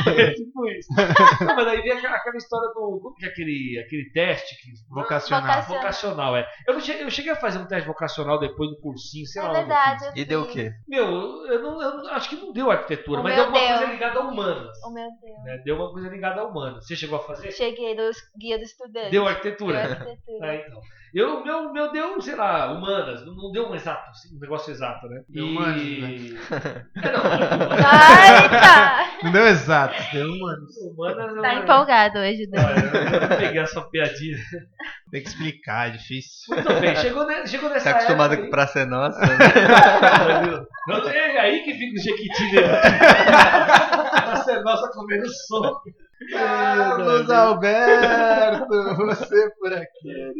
É tipo isso. Não, mas aí vem aquela, aquela história do. Como que é aquele, aquele teste que, Vocacional. Vocacional. vocacional? É. Eu, não cheguei, eu cheguei a fazer um teste vocacional depois do cursinho, sei É lá. eu verdade. eu E deu o quê? Meu, eu, não, eu não- acho que não deu arquitetura, O mas deu alguma deu. coisa ligada a humanas. Oh, meu Deus. Né? Deu uma coisa ligada a humanas. Você chegou a fazer? Cheguei do guia do estudante. Deu Deu arquitetura? arquitetura. É, então. Eu, meu, meu deu, sei lá, humanas. Não, não deu um exato, assim, um negócio exato, né? Deu E- humanas, É, não, humanas. Ai, tá. Não deu exato, deu humanos. humanas Tá empolgado hoje, Dan. Eu não peguei essa piadinha. Tem que explicar, é difícil. Muito bem, chegou, ne- chegou nessa Tá acostumado época com Praça é Nossa, né? Não, É aí que fica o Jequiti dele. Essa é nossa comendo som. Carlos Alberto, você por aqui.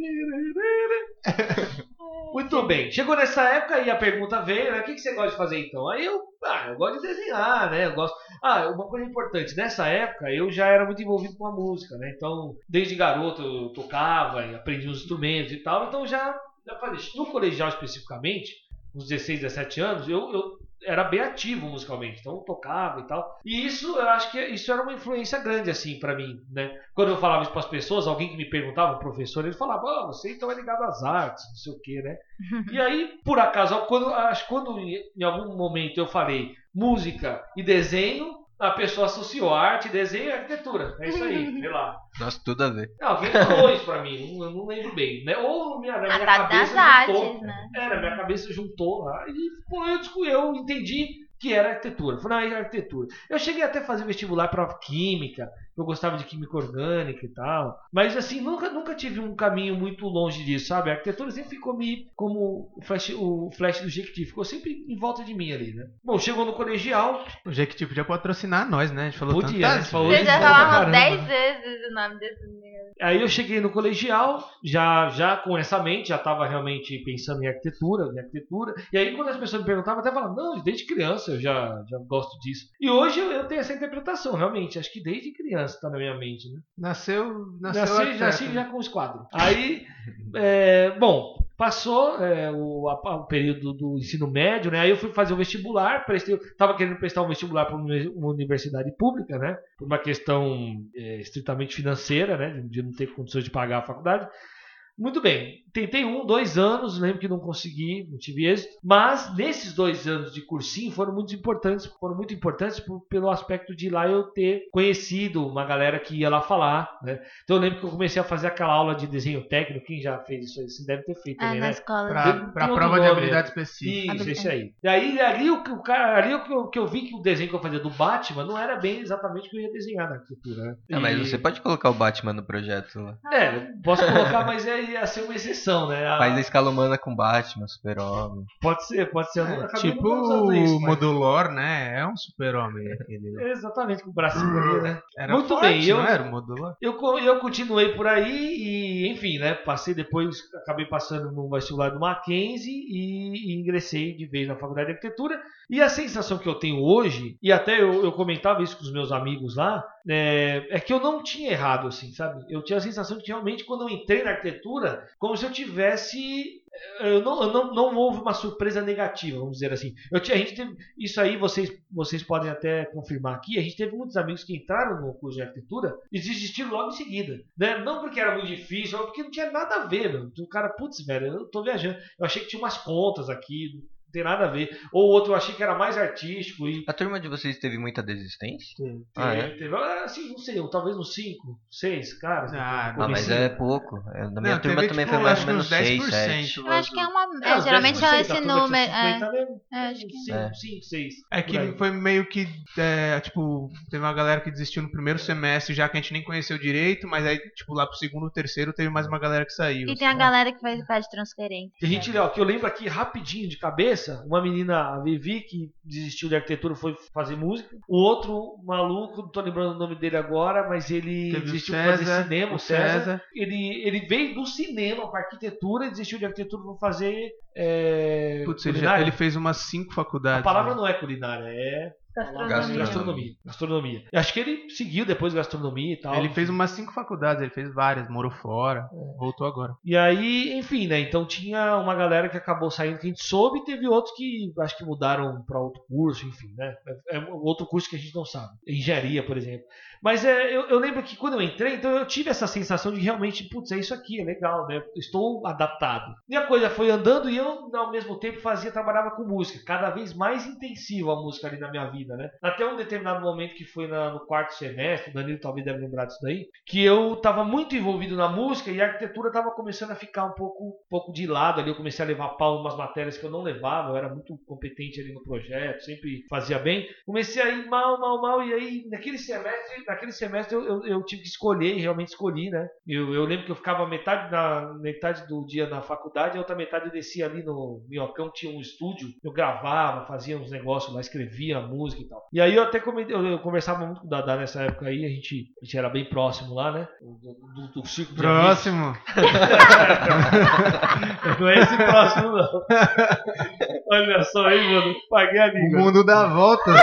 Muito bem, chegou nessa época e a pergunta veio, né? O que, você gosta de fazer então? Aí eu, ah, eu gosto de desenhar, né? Eu gosto. Ah, uma coisa importante, nessa época eu já era muito envolvido com a música, né? Então, desde garoto eu tocava e aprendi uns instrumentos e tal, então já, já falei, no colegial especificamente, uns 16, 17 anos, eu, eu era bem ativo musicalmente, então tocava e tal. E isso, eu acho que isso era uma influência grande, assim, pra mim, né? Quando eu falava isso pras pessoas, alguém que me perguntava, um professor, ele falava, oh, você então é ligado às artes, não sei o quê, né? e aí, por acaso, quando, acho que quando em algum momento eu falei música e desenho, a pessoa associou arte, desenho e arquitetura. É isso aí, sei lá. Nossa, tudo a ver. Não, alguém falou isso pra mim, não- eu não lembro bem, né? Ou na minha, na Ah, minha tá cabeça das juntou. artes, né? É, na minha cabeça juntou lá e pô, eu, descobri- eu entendi que era arquitetura. Falei, ah, é arquitetura. Eu cheguei até a fazer vestibular para química, eu gostava de química orgânica e tal. Mas assim, nunca, nunca tive um caminho muito longe disso, sabe? A arquitetura sempre ficou me como o flash, o flash do Jequiti, ficou sempre em volta de mim ali, né? Bom, chegou no colegial, O Jequiti podia patrocinar nós, né? A gente falou Podia, tantas a gente falou Você Hoje já falava caramba. 10 vezes o nome desse menino. Aí eu cheguei no colegial, já, já com essa mente, já estava realmente pensando em arquitetura, em arquitetura. E aí quando as pessoas me perguntavam, eu até falava, não, desde criança eu já, já gosto disso. E hoje eu, eu tenho essa interpretação, realmente. Acho que desde criança está na minha mente, né? Nasceu, nasceu Nasci, nasci já com os quadros. Aí, é, bom, passou é, o, a- o período do ensino médio, né? Aí eu fui fazer o vestibular, prestei, tava querendo prestar um vestibular para uma universidade pública, né? Por uma questão é, estritamente financeira, né? De não ter condições de pagar a faculdade. Muito bem, tentei um, dois anos, lembro que não consegui, não tive êxito, mas nesses dois anos de cursinho foram muito importantes, foram muito importantes por- pelo aspecto de lá eu ter conhecido uma galera que ia lá falar, né? Então eu lembro que eu comecei a fazer aquela aula de desenho técnico, quem já fez isso aí, você deve ter feito Ah, também, na né? escola. Pra, Tem- pra tem prova de habilidade específica. Isso, isso aí. E aí, ali, o, que o cara, ali o que, eu, que eu vi que o desenho que eu fazia do Batman não era bem exatamente o que eu ia desenhar na arquitetura. Né? Ah, mas E- você pode colocar o Batman no projeto lá. É, posso colocar, mas é, ia ser uma exceção, né? A- Faz a escala humana com Batman, Super-Homem. Pode ser, pode ser. É, tipo o mas- Modulor, né? É um super-homem aquele. né? Exatamente, com o bracinho ali, né? Era Muito forte, bem, eu- não era o Modulor? Eu, eu continuei por aí e, enfim, né? Passei depois, acabei passando no vestibular do Mackenzie e, e ingressei de vez na faculdade de arquitetura. E a sensação que eu tenho hoje, e até eu, eu comentava isso com os meus amigos lá, é, é que eu não tinha errado, assim, sabe? Eu tinha a sensação de que realmente quando eu entrei na arquitetura, como se eu tivesse. Eu não, eu não, não houve uma surpresa negativa, vamos dizer assim. Eu a gente teve, isso aí vocês, vocês podem até confirmar aqui. A gente teve muitos amigos que entraram no curso de arquitetura e desistiram logo em seguida. Né? Não porque era muito difícil, mas porque não tinha nada a ver, meu. O cara, putz, velho, eu tô viajando. Eu achei que tinha umas contas aqui, não tem nada a ver. Ou outro eu achei que era mais artístico e. A turma de vocês teve muita desistência? Sim. Ah, é? teve, assim, não sei, talvez uns 5, 6 caras. Ah, Ah, mas comecinho. é pouco. É, Na minha Não, turma teve, também tipo, foi mais ou menos uns 6, 10%. 7. Eu acho que é uma. É, É, geralmente 10% é esse número. É, 50, né? é, acho que- 5, É. 5, 6. É que foi meio que, é, tipo, teve uma galera que desistiu no primeiro semestre, já que a gente nem conheceu direito, mas aí, tipo, lá pro segundo, terceiro, teve mais uma galera que saiu. E tem a assim. galera que faz, faz transferência. E a gente, ó, que eu lembro aqui rapidinho de cabeça, cabeça, uma menina, a Vivi, que desistiu de arquitetura foi fazer música. O outro maluco, não tô lembrando o nome dele agora, mas ele Teve desistiu de fazer cinema, o César. César. Ele, ele veio do cinema para arquitetura e desistiu de arquitetura para fazer é, Putz, ele, já- ele fez umas cinco faculdades. A palavra né? não é culinária, é Gastronomia. gastronomia. Gastronomia. Eu acho que ele seguiu depois gastronomia e tal. Ele fez umas cinco faculdades, ele fez várias, morou fora, É. voltou agora. E aí, enfim, né? Então tinha uma galera que acabou saindo que a gente soube e teve outros que acho que mudaram para outro curso, enfim, né? É é outro curso que a gente não sabe. Engenharia, por exemplo. Mas é, eu, eu lembro que quando eu entrei, então eu tive essa sensação de realmente, putz, é isso aqui, é legal, né? Estou adaptado. E a coisa foi andando e eu, ao mesmo tempo, fazia, trabalhava com música. Cada vez mais intensiva a música ali na minha vida, né? Até um determinado momento que foi na- no quarto semestre, o Danilo talvez deve lembrar disso daí, que eu estava muito envolvido na música e a arquitetura estava começando a ficar um pouco, um pouco de lado ali. Eu comecei a levar pau umas matérias que eu não levava, eu era muito competente ali no projeto, sempre fazia bem. Comecei a ir mal, mal, mal, e aí naquele semestre, naquele semestre eu, eu, eu tive que escolher, e realmente escolhi, né? Eu, eu lembro que eu ficava metade, na, metade do dia na faculdade, a outra metade eu descia ali no Minhocão, tinha um estúdio, eu gravava, fazia uns negócios lá, escrevia música e tal. E aí eu até comentei, eu, eu conversava muito com o Dadá nessa época aí, a gente, a gente era bem próximo lá, né? Do, do, do de. Próximo. Não é esse próximo, não. Olha só aí, mano. Paguei a O língua. mundo dá volta.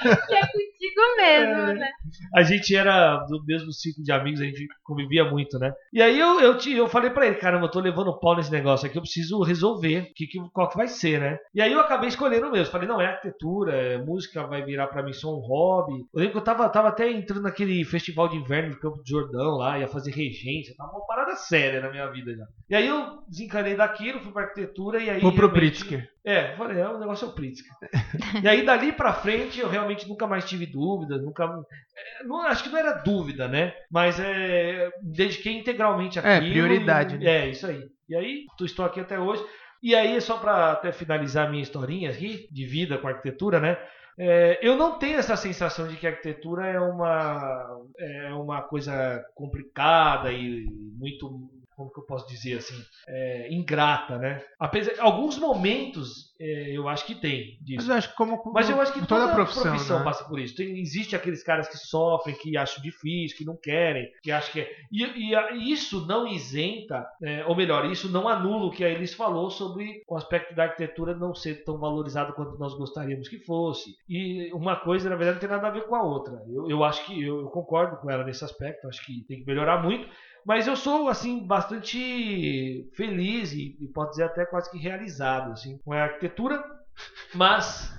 É contigo mesmo, né? A gente era do mesmo ciclo de amigos, a gente convivia muito, né? E aí eu, eu, te- eu falei pra ele, caramba, eu tô levando pau nesse negócio aqui, eu preciso resolver que, que, qual que vai ser, né? E aí eu acabei escolhendo mesmo. Falei, não, é arquitetura, é, música vai virar pra mim só um hobby. Eu lembro que eu tava, tava até entrando naquele festival de inverno do Campo de Jordão lá, ia fazer regência, tava uma parada séria na minha vida já. E aí eu desencanei daquilo, fui pra arquitetura e aí. Vou pro Pritzker. É, falei, é, o negócio é o Pritzker. e aí dali pra frente eu realmente nunca mais tive dúvidas, nunca. é, não, acho que não era dúvida, né? Mas é, dediquei integralmente É, àquilo. prioridade, e- né? É, isso aí. E aí, estou aqui até hoje. E aí, só pra até finalizar a minha historinha aqui, de vida com arquitetura, né? É, eu não tenho essa sensação de que a arquitetura é uma, é uma coisa complicada e muito, como que eu posso dizer assim, é, ingrata, né? Apesar, alguns momentos é, eu acho que tem Mas disso. eu acho que como Mas eu acho que toda toda, profissão, profissão, né? passa por isso. Tem, existe aqueles caras que sofrem, que acham difícil, que não querem, que acham que é. E, e isso não isenta, é, ou melhor, isso não anula o que a Elis falou sobre o aspecto da arquitetura não ser tão valorizado quanto nós gostaríamos que fosse. E uma coisa, na verdade, não tem nada a ver com a outra. Eu, eu acho que eu, eu concordo com ela nesse aspecto, acho que tem que melhorar muito. Mas eu sou, assim, bastante feliz e, e pode dizer até quase que realizado, assim, com a arquitetura. Mas,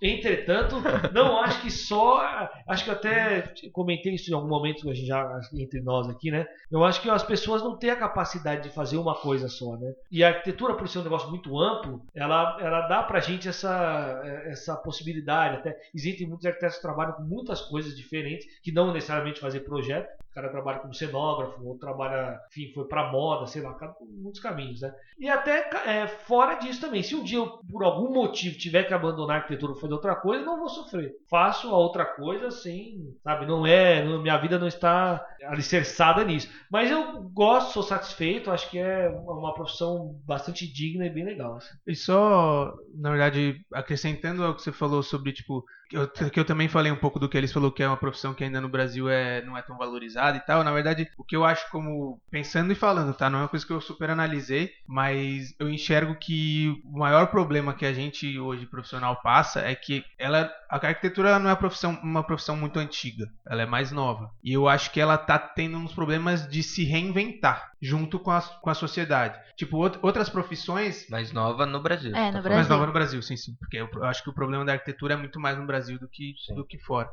entretanto, não acho que só. Acho que até comentei isso em algum momento, a gente já entre nós aqui, né? Eu acho que as pessoas não têm a capacidade de fazer uma coisa só, né? E a arquitetura, por ser um negócio muito amplo, ela, ela dá pra gente essa, essa possibilidade. Até existem muitos arquitetos que trabalham com muitas coisas diferentes, que não necessariamente fazer projeto. Cara trabalha como cenógrafo, ou trabalha, enfim, foi pra moda, sei lá, muitos caminhos, né? E até é, fora disso também, se um dia eu, por algum motivo, tiver que abandonar a arquitetura e fazer outra coisa, não vou sofrer. Faço a outra coisa sem, sabe, não é, não- minha vida não está alicerçada nisso. Mas eu gosto, sou satisfeito, acho que é uma profissão bastante digna e bem legal. assim. E só, na verdade, acrescentando ao que você falou sobre, tipo, eu, que eu também falei um pouco do que eles falou que é uma profissão que ainda no Brasil é, não é tão valorizada e tal. Na verdade, o que eu acho como, pensando e falando, tá? Não é uma coisa que eu super analisei, mas eu enxergo que o maior problema que a gente hoje profissional passa é que ela, a arquitetura não é uma profissão, uma profissão muito antiga, ela é mais nova. E eu acho que ela tá tendo uns problemas de se reinventar junto com a, com a sociedade. Tipo, out- outras profissões Mais nova no Brasil. É, no tá Brasil. mais nova no Brasil, sim, sim. Porque eu, eu acho que o problema da arquitetura é muito mais no Brasil do que, Sim. do que fora.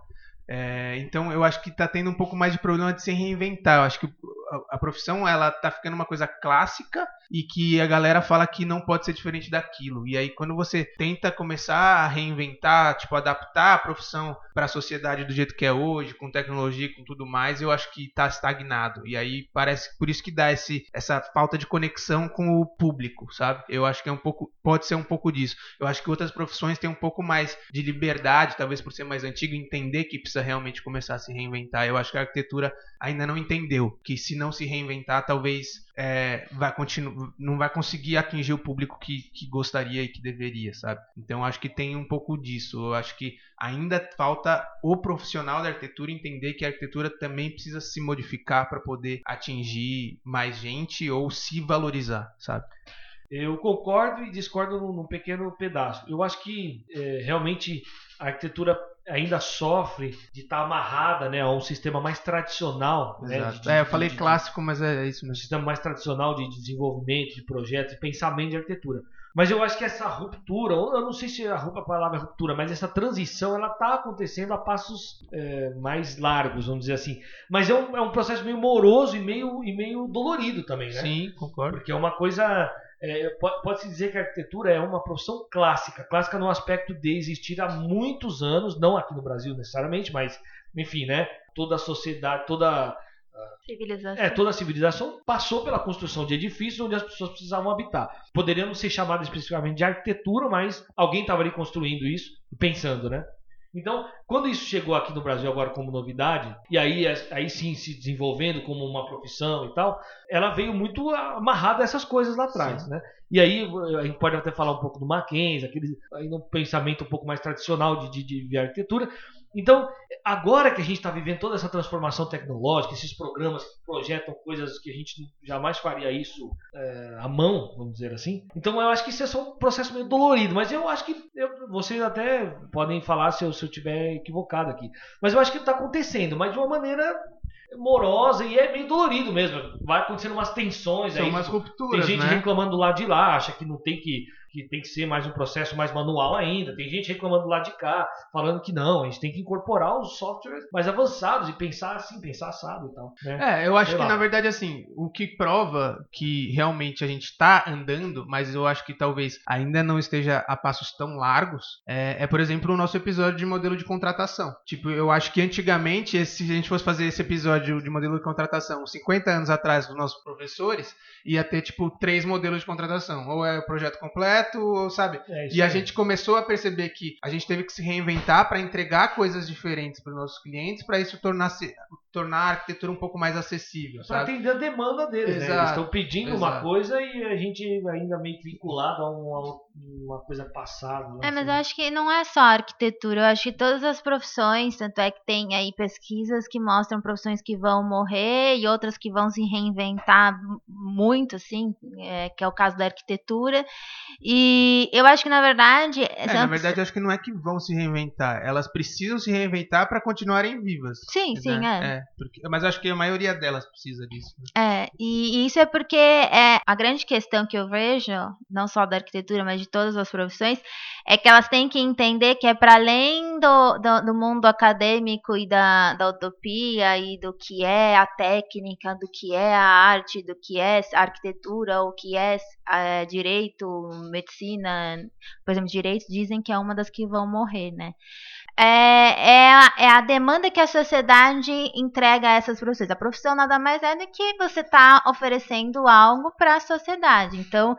É, então eu acho que tá tendo um pouco mais de problema de se reinventar. Eu acho que a, a profissão ela tá ficando uma coisa clássica e que a galera fala que não pode ser diferente daquilo. E aí quando você tenta começar a reinventar, tipo adaptar a profissão para a sociedade do jeito que é hoje, com tecnologia, com tudo mais, eu acho que tá estagnado. E aí parece por isso que dá esse, essa falta de conexão com o público, sabe? Eu acho que é um pouco pode ser um pouco disso. Eu acho que outras profissões têm um pouco mais de liberdade, talvez por ser mais antigo, entender que precisa realmente começar a se reinventar. Eu acho que a arquitetura ainda não entendeu que se não se reinventar, talvez é, vai, não vai conseguir atingir o público que, que gostaria e que deveria, sabe? Então acho que tem um pouco disso. Eu acho que ainda falta o profissional da arquitetura entender que a arquitetura também precisa se modificar para poder atingir mais gente ou se valorizar, sabe? Eu concordo e discordo num, num pequeno pedaço. Eu acho que é, realmente a arquitetura ainda sofre de estar amarrada né, a um sistema mais tradicional. Né, Exato. de- é, eu de- falei de- clássico, mas é isso um mesmo. sistema mais tradicional de desenvolvimento, de projetos, de pensamento de arquitetura. Mas eu acho que essa ruptura, ou eu não sei se a palavra é ruptura, mas essa transição ela está acontecendo a passos é, mais largos, vamos dizer assim. Mas é um, é um processo meio moroso e meio, e meio dolorido também, né? Sim, concordo. Porque é uma coisa. É, po- Pode-se dizer que a arquitetura é uma profissão clássica. Clássica no aspecto de existir há muitos anos, não aqui no Brasil necessariamente, mas, enfim, né? Toda a sociedade, toda Civilização. é, toda a civilização passou pela construção de edifícios onde as pessoas precisavam habitar. Poderia não ser chamado especificamente de arquitetura, mas alguém estava ali construindo isso e pensando, né? Então, quando isso chegou aqui no Brasil agora como novidade, e aí, aí sim se desenvolvendo como uma profissão e tal, ela veio muito amarrada a essas coisas lá atrás, né? E aí a gente pode até falar um pouco do Mackenzie, aquele aí no pensamento um pouco mais tradicional de, de, de, de arquitetura. Então, agora que a gente está vivendo toda essa transformação tecnológica, esses programas que projetam coisas que a gente jamais faria isso é, à mão, vamos dizer assim. Então, eu acho que isso é só um processo meio dolorido, mas eu acho que eu, vocês até podem falar se eu, se eu tiver equivocado aqui. Mas eu acho que está acontecendo, mas de uma maneira morosa e é meio dolorido mesmo. Vai acontecendo umas tensões São aí. umas rupturas, tem gente né? reclamando do lado de lá, acha que não tem que que tem que ser mais um processo mais manual ainda. Tem gente reclamando do lado de cá, falando que não, a gente tem que incorporar os softwares mais avançados e pensar assim, pensar assado e tal. Né? É, eu acho Sei que lá. na verdade assim, o que prova que realmente a gente está andando, mas eu acho que talvez ainda não esteja a passos tão largos, é, é, por exemplo o nosso episódio de modelo de contratação. Tipo, eu acho que antigamente, se a gente fosse fazer esse episódio de modelo de contratação 50 anos atrás dos nossos professores, ia ter tipo três modelos de contratação, ou é o projeto completo, ou sabe? É E a gente começou a perceber que a gente teve que se reinventar para entregar coisas diferentes para os nossos clientes, para isso tornar, tornar a arquitetura um pouco mais acessível, Para atender a demanda deles, né? Exato, Eles estão pedindo uma exato. coisa e a gente ainda meio que vinculado a uma, uma coisa passada. né? É, mas eu Assim. acho que não é só a arquitetura, eu acho que todas as profissões, tanto é que tem aí pesquisas que mostram profissões que vão morrer e outras que vão se reinventar muito, assim, é, que é o caso da arquitetura. E eu acho que, na verdade. É, na verdade, eu acho que não é que vão se reinventar, elas precisam se reinventar para continuarem vivas. Sim, sim, né? é. Porque- mas acho que a maioria delas precisa disso. né? É, e, e isso é porque é, a grande questão que eu vejo, não só da arquitetura, mas de todas as profissões, é que elas têm que entender que é para além do, do, do mundo acadêmico e da, da utopia e do que é a técnica, do que é a arte, do que é a arquitetura, o que é, é, direito, medicina, por exemplo, direito dizem que é uma das que vão morrer, né? É, é, a, é a demanda que a sociedade entrega a essas profissões. A profissão nada mais é do que você está oferecendo algo para a sociedade. Então,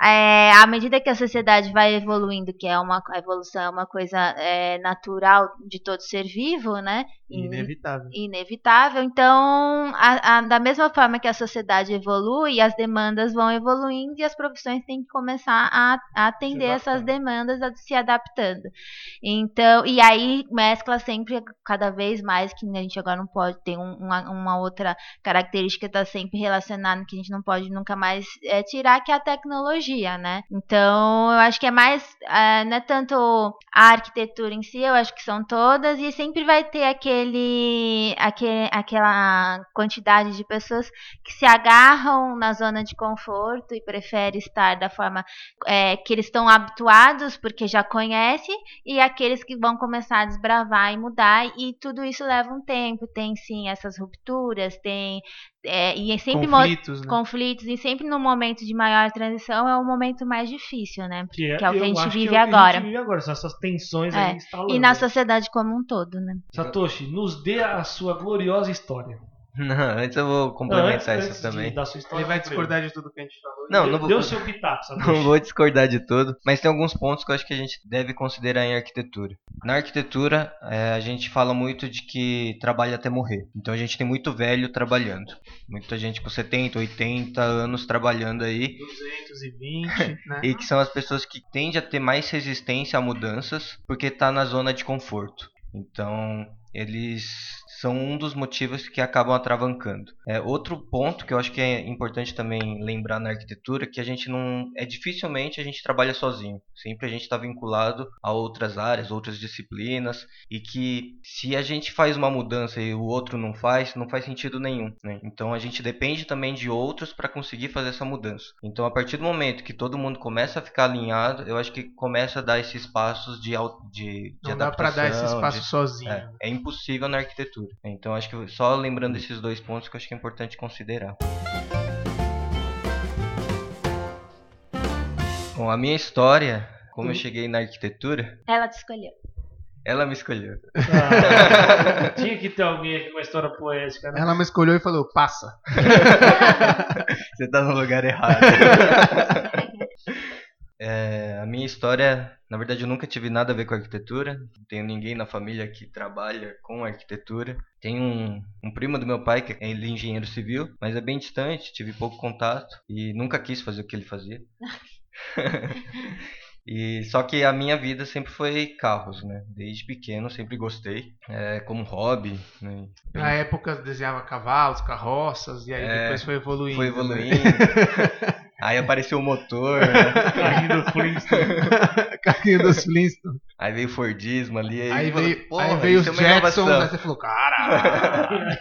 é, à medida que a sociedade vai evoluindo, que é uma a evolução é uma coisa é, natural de todo ser vivo, né? Inevitável. inevitável. Então, a- a- da mesma forma que a sociedade evolui, as demandas vão evoluindo e as profissões têm que começar a, a atender essas demandas, a- se adaptando. Então, e aí mescla sempre cada vez mais que a gente agora não pode ter um- uma, uma outra característica que está sempre relacionada que a gente não pode nunca mais é, tirar, que é a tecnologia, né? Então, eu acho que é mais, é, não é tanto a arquitetura em si, eu acho que são todas, e sempre vai ter aquele, aquele aquela quantidade de pessoas que se agarram na zona de conforto e preferem estar da forma é, que eles estão habituados, porque já conhecem, e aqueles que vão começar a desbravar e mudar, e tudo isso leva um tempo. Tem sim essas rupturas, tem. É, e é sempre Conflitos, né? conflitos, e sempre no momento de maior transição é o momento mais difícil, né? Que é, que é o que a gente acho que vive é o que agora. A gente vive agora, são essas tensões É, aí instalando. E na sociedade como um todo, né? Satoshi, nos dê a sua gloriosa história. Não, antes eu vou complementar antes- isso antes também. Ele vai discordar de tudo que a gente falou. Não, não vou- o seu pitaco. Não vou discordar de tudo, mas tem alguns pontos que eu acho que a gente deve considerar em arquitetura. Na arquitetura, é, a gente fala muito de que trabalha até morrer. Então a gente tem muito velho trabalhando. muita gente com 70, 80 anos trabalhando aí. 220, né? E que são as pessoas que tendem a ter mais resistência a mudanças porque tá na zona de conforto. Então, eles são um dos motivos que acabam atravancando. É, outro ponto que eu acho que é importante também lembrar na arquitetura é que a gente não é dificilmente a gente trabalha sozinho. Sempre a gente está vinculado a outras áreas, outras disciplinas e que se a gente faz uma mudança e o outro não faz, não faz sentido nenhum. Né? Então a gente depende também de outros para conseguir fazer essa mudança. Então a partir do momento que todo mundo começa a ficar alinhado, eu acho que começa a dar esses passos de, de, de não dá para dar esse espaço de, sozinho. É, é impossível na arquitetura. Então acho que só lembrando esses dois pontos que eu acho que é importante considerar. Bom, a minha história, como eu cheguei na arquitetura, Ela te escolheu. ela me escolheu. Ah, tinha que ter alguém aqui com uma história poética, né? Ela me escolheu e falou: passa. Você tá no lugar errado. É, a minha história, na verdade, eu nunca tive nada a ver com arquitetura. Não tenho ninguém na família que trabalha com arquitetura. Tenho um, um primo do meu pai que é ele é engenheiro civil, mas é bem distante, tive pouco contato e nunca quis fazer o que ele fazia. E só que a minha vida sempre foi carros, né? Desde pequeno sempre gostei, é, como hobby. Né? Na época desenhava cavalos, carroças, e aí É, depois foi evoluindo. Foi né? Aí apareceu o motor, né? Carrinho do Flintstone. Carrinho dos Flintstones. Aí veio o Fordismo ali. Aí, Aí falou, veio, "Porra, aí veio os é uma Jetsons, inovação." aí você falou, caralho.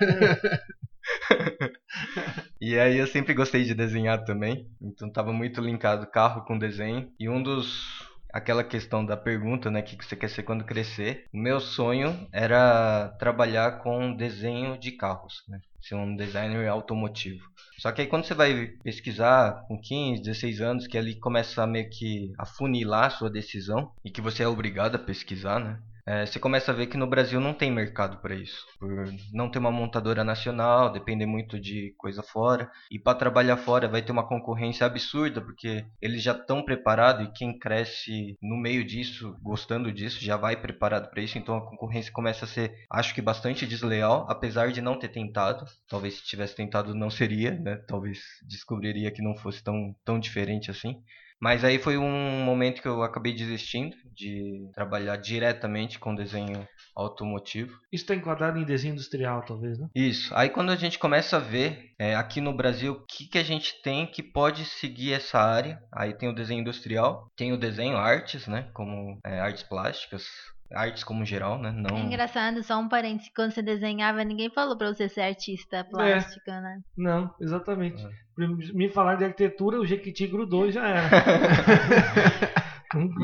E aí eu sempre gostei de desenhar também, então tava muito linkado carro com desenho. E um dos aquela questão da pergunta, né, o que que você quer ser quando crescer? O meu sonho era trabalhar com desenho de carros, né? Ser um designer automotivo. Só que aí quando você vai pesquisar com 15, 16 anos, que ali começa a meio que afunilar a sua decisão e que você é obrigado a pesquisar, né? É, você começa a ver que no Brasil não tem mercado para isso. Por não ter uma montadora nacional, depender muito de coisa fora. E para trabalhar fora vai ter uma concorrência absurda, porque eles já estão preparados e quem cresce no meio disso, gostando disso, já vai preparado para isso. Então a concorrência começa a ser, acho que bastante desleal, apesar de não ter tentado. Talvez se tivesse tentado não seria, né? Talvez descobriria que não fosse tão, tão diferente assim. Mas aí foi um momento que eu acabei desistindo de trabalhar diretamente com desenho automotivo. Isso está enquadrado em desenho industrial, talvez, né? Isso. Aí quando a gente começa a ver é, aqui no Brasil o que, que a gente tem que pode seguir essa área, aí tem o desenho industrial, tem o desenho artes, né? Como é, artes plásticas, artes como geral, né? É Não. engraçado, só um parênteses, quando você desenhava, ninguém falou pra você ser artista plástico, né? Não, exatamente. É. Me falar de arquitetura, o Jequiti grudou e já era.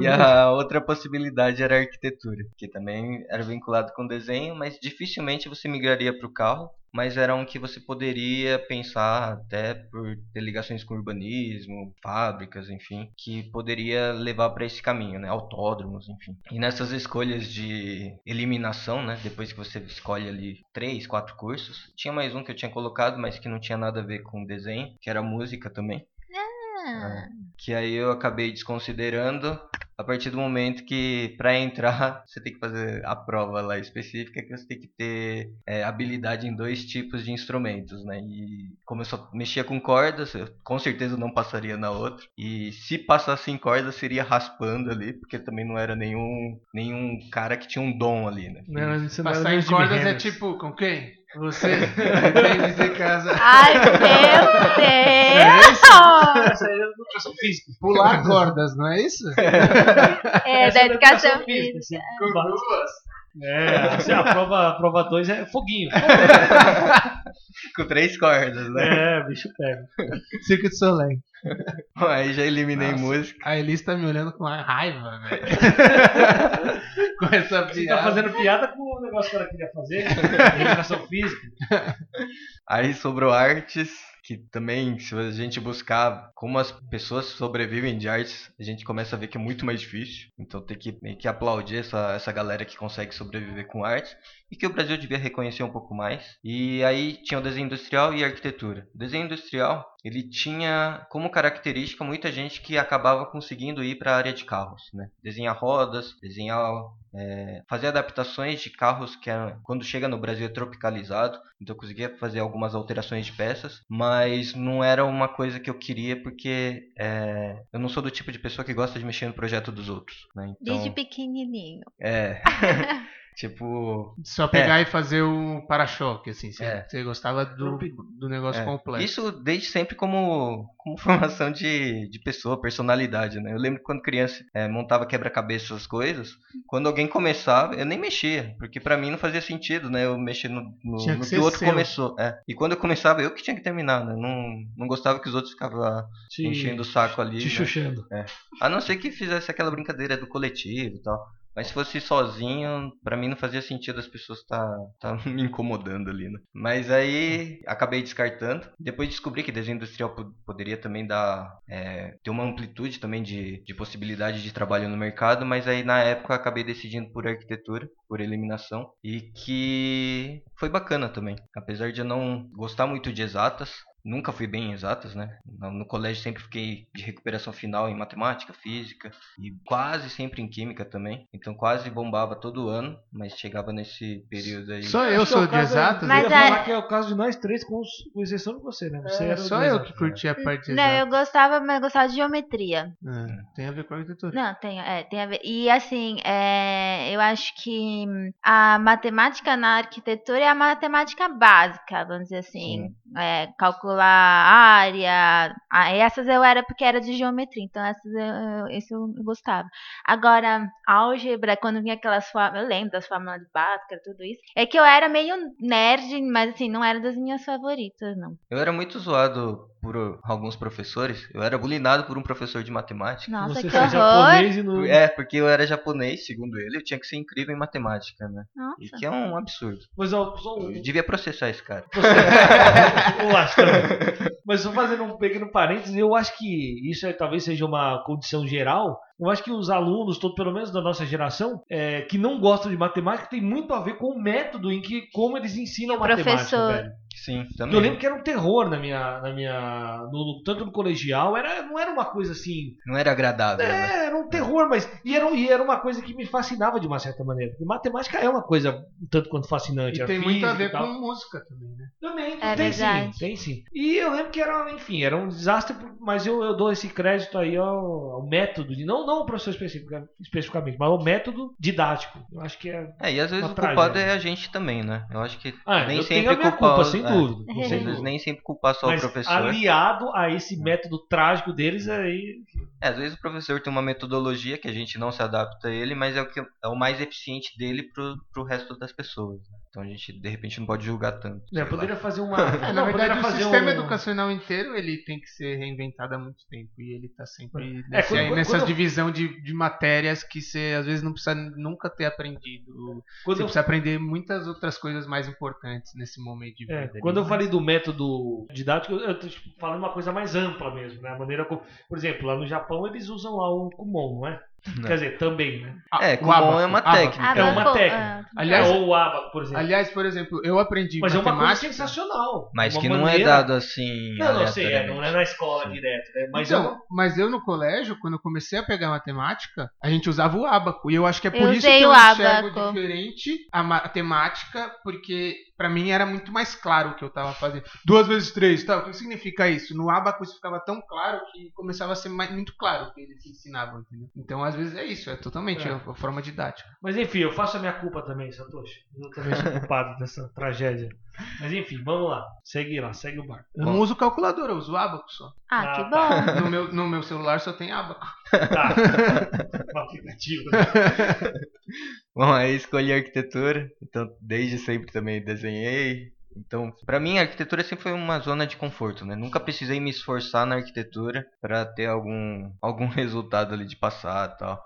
E a outra possibilidade era a arquitetura, que também era vinculado com desenho, mas dificilmente você migraria para o carro, mas era um que você poderia pensar até por ter ligações com urbanismo, fábricas, enfim, que poderia levar para esse caminho, né? Autódromos, enfim. E nessas escolhas de eliminação, né? Depois que você escolhe ali três, quatro cursos, tinha mais um que eu tinha colocado, mas que não tinha nada a ver com desenho, que era música também Ah, que aí eu acabei desconsiderando a partir do momento que para entrar você tem que fazer a prova lá específica que você tem que ter é, habilidade em dois tipos de instrumentos, né? E como eu só mexia com cordas, eu com certeza não passaria na outra. E se passasse em cordas seria raspando ali, porque também não era nenhum nenhum cara que tinha um dom ali, né? Não era Passar em cordas é tipo, com quem? Você? Quem dizer casa? Ai, meu Deus! Essa é educação física. Pular cordas, não é isso? É, Essa da educação física. física. assim. Com duas. É, assim, a prova, a prova 2 é foguinho. Com três cordas, né? É, bicho pega. Circo de Soleil. Bom, Aí já eliminei Nossa. música. A Elis tá me olhando com raiva, velho. com essa Você piada. tá fazendo piada com o negócio que ela queria fazer, educação física. Aí sobrou artes, que também, se a gente buscar como as pessoas sobrevivem de artes, a gente começa a ver que é muito mais difícil. Então tem que meio que aplaudir essa, essa galera que consegue sobreviver com arte e que o Brasil devia reconhecer um pouco mais. E aí tinha o desenho industrial e a arquitetura. O desenho industrial ele tinha como característica muita gente que acabava conseguindo ir para a área de carros, né? Desenhar rodas, desenhar é, fazer adaptações de carros que é, quando chega no Brasil é tropicalizado, então eu conseguia fazer algumas alterações de peças, mas não era uma coisa que eu queria porque é, eu não sou do tipo de pessoa que gosta de mexer no projeto dos outros. Né? Então, Desde pequenininho. É. Tipo. Só pegar é. e fazer o para-choque, assim. Você, é. você gostava do, do negócio é. completo. Isso desde sempre como, como formação de, de pessoa, personalidade, né? Eu lembro que quando criança é, montava quebra-cabeça essas coisas, quando alguém começava, eu nem mexia, porque para mim não fazia sentido, né? Eu mexer no, no, que, no que o outro seu. começou. É. E quando eu começava, eu que tinha que terminar, né? Não, não gostava que os outros ficavam te, enchendo o saco ali. Te né? chuchando. É. A não ser que fizesse aquela brincadeira do coletivo e tal. Mas se fosse sozinho, para mim não fazia sentido as pessoas tá, tá me incomodando ali, né? Mas aí acabei descartando. Depois descobri que desenho industrial poderia também dar é, ter uma amplitude também de, de possibilidade de trabalho no mercado, mas aí na época acabei decidindo por arquitetura, por eliminação, e que foi bacana também. Apesar de eu não gostar muito de exatas, nunca fui bem em exatas, né? No colégio sempre fiquei de recuperação final em matemática, física e quase sempre em química também. Então quase bombava todo ano, mas chegava nesse período aí. Só eu sou é de exatas. Mas eu ia falar que é o caso de nós três, com, com exceção de você, né? Você é, só eu que curti a parte de Não, eu gostava, mas eu gostava de geometria. É, tem a ver com a arquitetura. Não, tem, é, tem a ver. E assim, é, eu acho que a matemática na arquitetura é a matemática básica, vamos dizer assim. É, calcular área. Ah, essas eu era porque era de geometria, então essas eu, esse eu gostava. Agora, álgebra, quando vinha aquelas formas, eu lembro das fórmulas de Bhaskara, tudo isso. É que eu era meio nerd, mas assim, não era das minhas favoritas, não. Eu era muito zoado por alguns professores. Eu era bulinado por um professor de matemática. Nossa, Você que horror! Japonês no... É, porque eu era japonês, segundo ele, eu tinha que ser incrível em matemática, né? Nossa. E que é um absurdo. Mas eu, só... eu devia processar esse cara. eu acho também. Mas só fazendo um pequeno parênteses, eu acho que isso é, talvez seja uma condição geral. Eu acho que os alunos, todo, pelo menos da nossa geração, é, que não gostam de matemática, tem muito a ver com o método em que como eles ensinam matemática, professor. velho. Sim, também. Eu lembro que era um terror na minha. Na minha no, tanto no colegial, era, não era uma coisa assim. Não era agradável. É, né? era um terror, mas. E era, e era uma coisa que me fascinava de uma certa maneira. Porque matemática é uma coisa tanto quanto fascinante. E tem muito a ver com música também, né? Também, é tem verdade. sim, tem sim. E eu lembro que era, enfim, era um desastre, mas eu, eu dou esse crédito aí ao, ao método, de, não, não o professor especificamente, mas ao método didático. Eu acho que é. É, e às vezes o culpado é a gente também, né? Eu acho que ah, nem sempre culpado. Culpa, sem É, sem dúvida. Nem sempre culpar só mas o professor. Aliado a esse método trágico deles aí. É, às vezes o professor tem uma metodologia que a gente não se adapta a ele, mas é o, que, é o mais eficiente dele pro, pro resto das pessoas. Né? Então a gente, de repente, não pode julgar tanto. É, poderia lá. fazer uma. É, na verdade, o sistema um... educacional inteiro ele tem que ser reinventado há muito tempo. E ele está sempre é, nesse, quando, nessa quando divisão de, de matérias que você às vezes não precisa nunca ter aprendido. Quando você precisa aprender muitas outras coisas mais importantes nesse momento de é, vida. É, quando eu falei do método didático, eu estou tipo, falando uma coisa mais ampla mesmo. Né? A maneira como, por exemplo, lá no Japão eles usam lá o Kumon, não é? Não. Quer dizer, também, né? É, Kumon é uma técnica. é uma técnica. Aliás, é, ou o abaco, por exemplo. Aliás, por exemplo, eu aprendi Mas matemática. é uma coisa sensacional. Mas que maneira... não é dado assim. Não, não sei, é, não é na escola Sim. direto. Né? Mas, então, eu... mas eu no colégio, quando eu comecei a pegar matemática, a gente usava o abaco. E eu acho que é por eu isso que eu enxergo abaco. diferente a matemática, porque para mim era muito mais claro o que eu estava fazendo. Duas vezes três, tá? O que significa isso? No abaco isso ficava tão claro que começava a ser mais, muito claro o que eles ensinavam, entendeu? Então, às vezes é isso, é totalmente é. a forma didática. Mas enfim, eu faço a minha culpa também, Satoshi. Eu também sou culpado dessa tragédia. Mas enfim, vamos lá. Segue lá, segue o barco. Eu não uso calculadora, eu uso abaco só. Ah, ah que tá. bom. No meu, no meu celular só tem abaco. Tá. o aplicativo. Né? Bom, aí escolhi arquitetura. Então, desde sempre também desenhei. Então, para mim, a arquitetura sempre foi uma zona de conforto, né? Nunca precisei me esforçar na arquitetura para ter algum, algum resultado ali de passar e tal.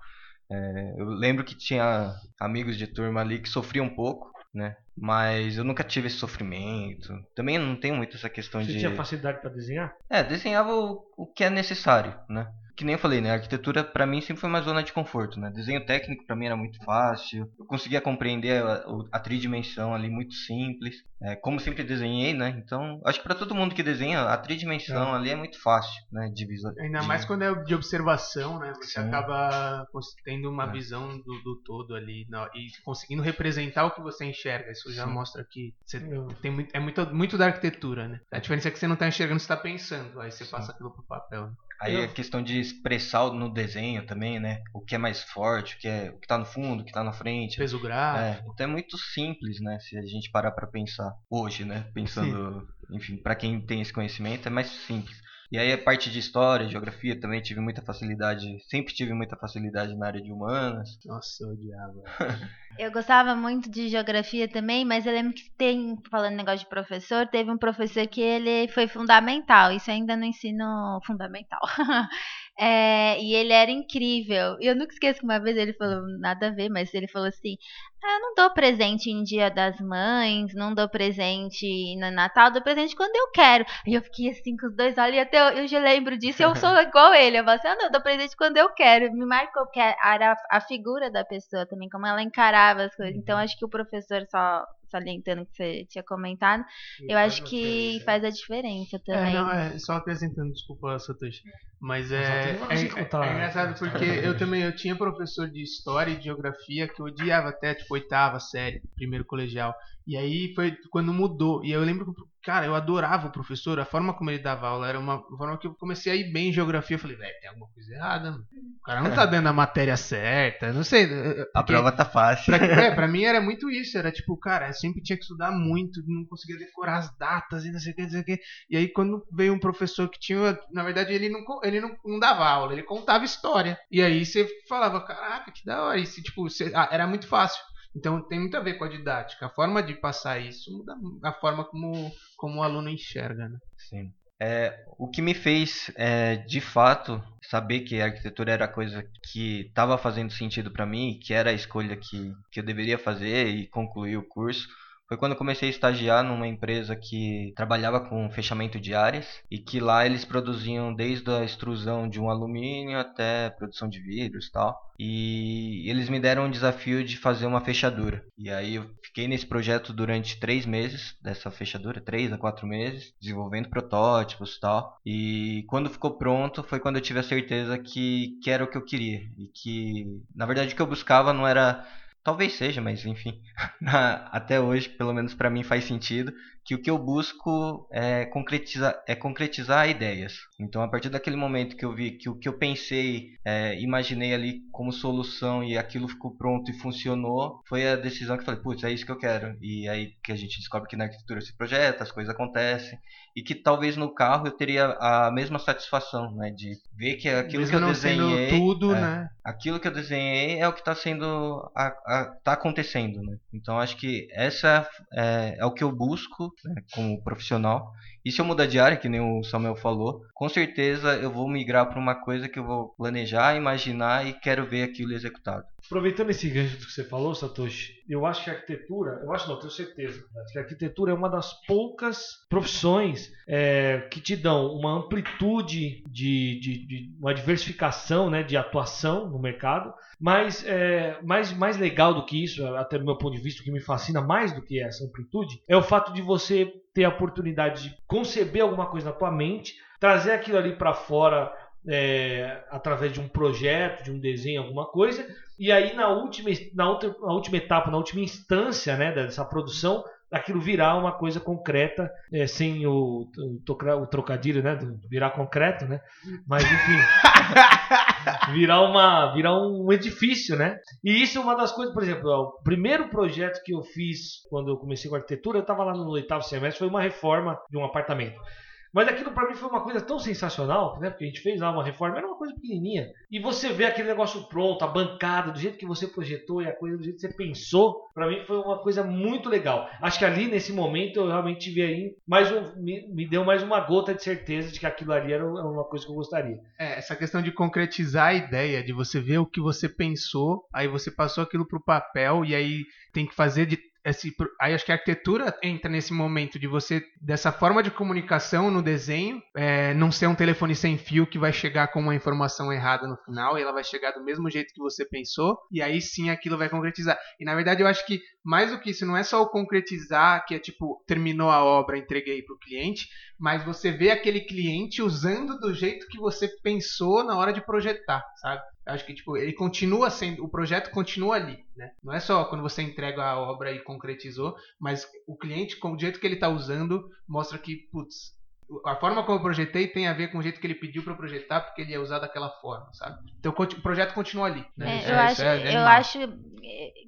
É, eu lembro que tinha amigos de turma ali que sofriam um pouco, né? Mas eu nunca tive esse sofrimento. Também não tenho muito essa questão Você de. Você tinha facilidade para desenhar? É, desenhava o, o que é necessário, né? Que nem eu falei, né? A arquitetura para mim sempre foi uma zona de conforto, né? Desenho técnico para mim era muito fácil. Eu conseguia compreender a, a tridimensão ali muito simples. É, como sempre desenhei, né? Então, acho que para todo mundo que desenha, a tridimensão é. ali é muito fácil, né? De visual. Ainda de... mais quando é de observação, né? Você Sim. acaba tendo uma é. visão do, do, todo ali não, e conseguindo representar o que você enxerga. Isso já Sim. mostra que você tem muito, é muito, muito da arquitetura, né? A diferença é que você não está enxergando, você está pensando. Aí você Sim. passa aquilo pro papel. Né? Aí eu... a questão de expressar no desenho também, né? O que é mais forte, o que é o que tá no fundo, o que tá na frente. Peso gráfico. É, então é muito simples, né? Se a gente parar para pensar hoje, né? Pensando, Sim. enfim, para quem tem esse conhecimento é mais simples. E aí a parte de história, geografia também tive muita facilidade, sempre tive muita facilidade na área de humanas. Nossa, eu odiava. eu gostava muito de geografia também, mas eu lembro que tem, falando negócio de professor, teve um professor que ele foi fundamental, isso ainda no ensino fundamental. É, e ele era incrível. Eu nunca esqueço que uma vez ele falou, nada a ver, mas ele falou assim: ah, não dou presente em dia das mães, não dou presente no Natal, dou presente quando eu quero. Aí eu fiquei assim com os dois olhos e até eu, eu já lembro disso, eu sou igual ele. Eu falei assim, ah, não, dou presente quando eu quero. Me marcou que era a figura da pessoa também, como ela encarava as coisas. Então acho que o professor só salientando que você tinha comentado, eu acho que faz a diferença também. É, não, é, só acrescentando, desculpa, Satoshi. Mas é, é, é, é, engraçado porque eu também eu tinha professor de história e de geografia que eu odiava até, tipo, oitava série, primeiro colegial. E aí foi quando mudou. E eu lembro que, cara, eu adorava o professor, a forma como ele dava aula era uma forma que eu comecei a ir bem em geografia. Eu falei, velho, tem alguma coisa errada, mano. O cara não tá dando a matéria certa, não sei. A prova tá fácil. Pra, é, pra mim era muito isso. Era tipo, cara, eu sempre tinha que estudar muito, não conseguia decorar as datas e não sei o que, não sei o que. E aí quando veio um professor que tinha, na verdade, ele não, ele não, não dava aula, ele contava história. E aí você falava, caraca, que da hora. E tipo, você, ah, era muito fácil. Então tem muito a ver com a didática. A forma de passar isso muda a forma como, como o aluno enxerga. Né? Sim. É, o que me fez, é, de fato, saber que a arquitetura era a coisa que estava fazendo sentido para mim, que era a escolha que, que eu deveria fazer e concluir o curso, foi quando eu comecei a estagiar numa empresa que trabalhava com fechamento de áreas e que lá eles produziam desde a extrusão de um alumínio até produção de vidros e tal. E eles me deram um desafio de fazer uma fechadura. E aí eu fiquei nesse projeto durante três meses, dessa fechadura, três a quatro meses, desenvolvendo protótipos e tal. E quando ficou pronto foi quando eu tive a certeza que, que era o que eu queria. E que, na verdade, o que eu buscava não era Talvez seja, mas enfim, até hoje, pelo menos para mim faz sentido que o que eu busco é concretizar, é concretizar ideias. Então, a partir daquele momento que eu vi que o que eu pensei, é, imaginei ali como solução e aquilo ficou pronto e funcionou, foi a decisão que eu falei, putz, é isso que eu quero. E aí que a gente descobre que na arquitetura se projeta, as coisas acontecem e que talvez no carro eu teria a mesma satisfação, né, de ver que aquilo Mesmo que eu desenhei, tudo, é, né? aquilo que eu desenhei é o que está sendo, a, a, tá acontecendo, né? Então acho que essa é, é o que eu busco né, como profissional. E se eu mudar de área, que nem o Samuel falou, com certeza eu vou migrar para uma coisa que eu vou planejar, imaginar e quero ver aquilo executado. Aproveitando esse gancho que você falou, Satoshi, eu acho que a arquitetura, eu acho não, tenho certeza, acho que a arquitetura é uma das poucas profissões é, que te dão uma amplitude de, de, de, uma diversificação né, de atuação no mercado, mas é, mais, mais legal do que isso, até do meu ponto de vista, o que me fascina mais do que essa amplitude, é o fato de você ter a oportunidade de conceber alguma coisa na tua mente, trazer aquilo ali para fora é, através de um projeto, de um desenho, alguma coisa, e aí na última, na, outra, na última etapa, na última instância né, dessa produção, aquilo virar uma coisa concreta, é, sem o, o, o, trocadilho, né? Virar concreto, né? Mas enfim. virar uma virar um edifício, né? E isso é uma das coisas, por exemplo, o primeiro projeto que eu fiz quando eu comecei com arquitetura, eu estava lá no oitavo semestre, foi uma reforma de um apartamento. Mas aquilo para mim foi uma coisa tão sensacional, né? Porque a gente fez lá uma reforma, era uma coisa pequenininha. E você vê aquele negócio pronto, a bancada, do jeito que você projetou e a coisa do jeito que você pensou, para mim foi uma coisa muito legal. Acho que ali nesse momento eu realmente tive aí mais um, me, me deu mais uma gota de certeza de que aquilo ali era uma coisa que eu gostaria. É, essa questão de concretizar a ideia, de você ver o que você pensou, aí você passou aquilo pro papel e aí tem que fazer de esse, aí acho que a arquitetura entra nesse momento de você, dessa forma de comunicação no desenho, é, não ser um telefone sem fio que vai chegar com uma informação errada no final e ela vai chegar do mesmo jeito que você pensou, e aí sim aquilo vai concretizar. E na verdade eu acho que mais do que isso, não é só o concretizar, que é tipo, terminou a obra, entreguei para o cliente, mas você vê aquele cliente usando do jeito que você pensou na hora de projetar, sabe? Eu acho que tipo, ele continua sendo, o projeto continua ali, né? Não é só quando você entrega a obra e concretizou, mas o cliente, com o jeito que ele está usando, mostra que, putz, a forma como eu projetei tem a ver com o jeito que ele pediu para projetar, porque ele ia usar daquela forma, sabe? Então o projeto continua ali. Né? É, eu, é, acho, é eu acho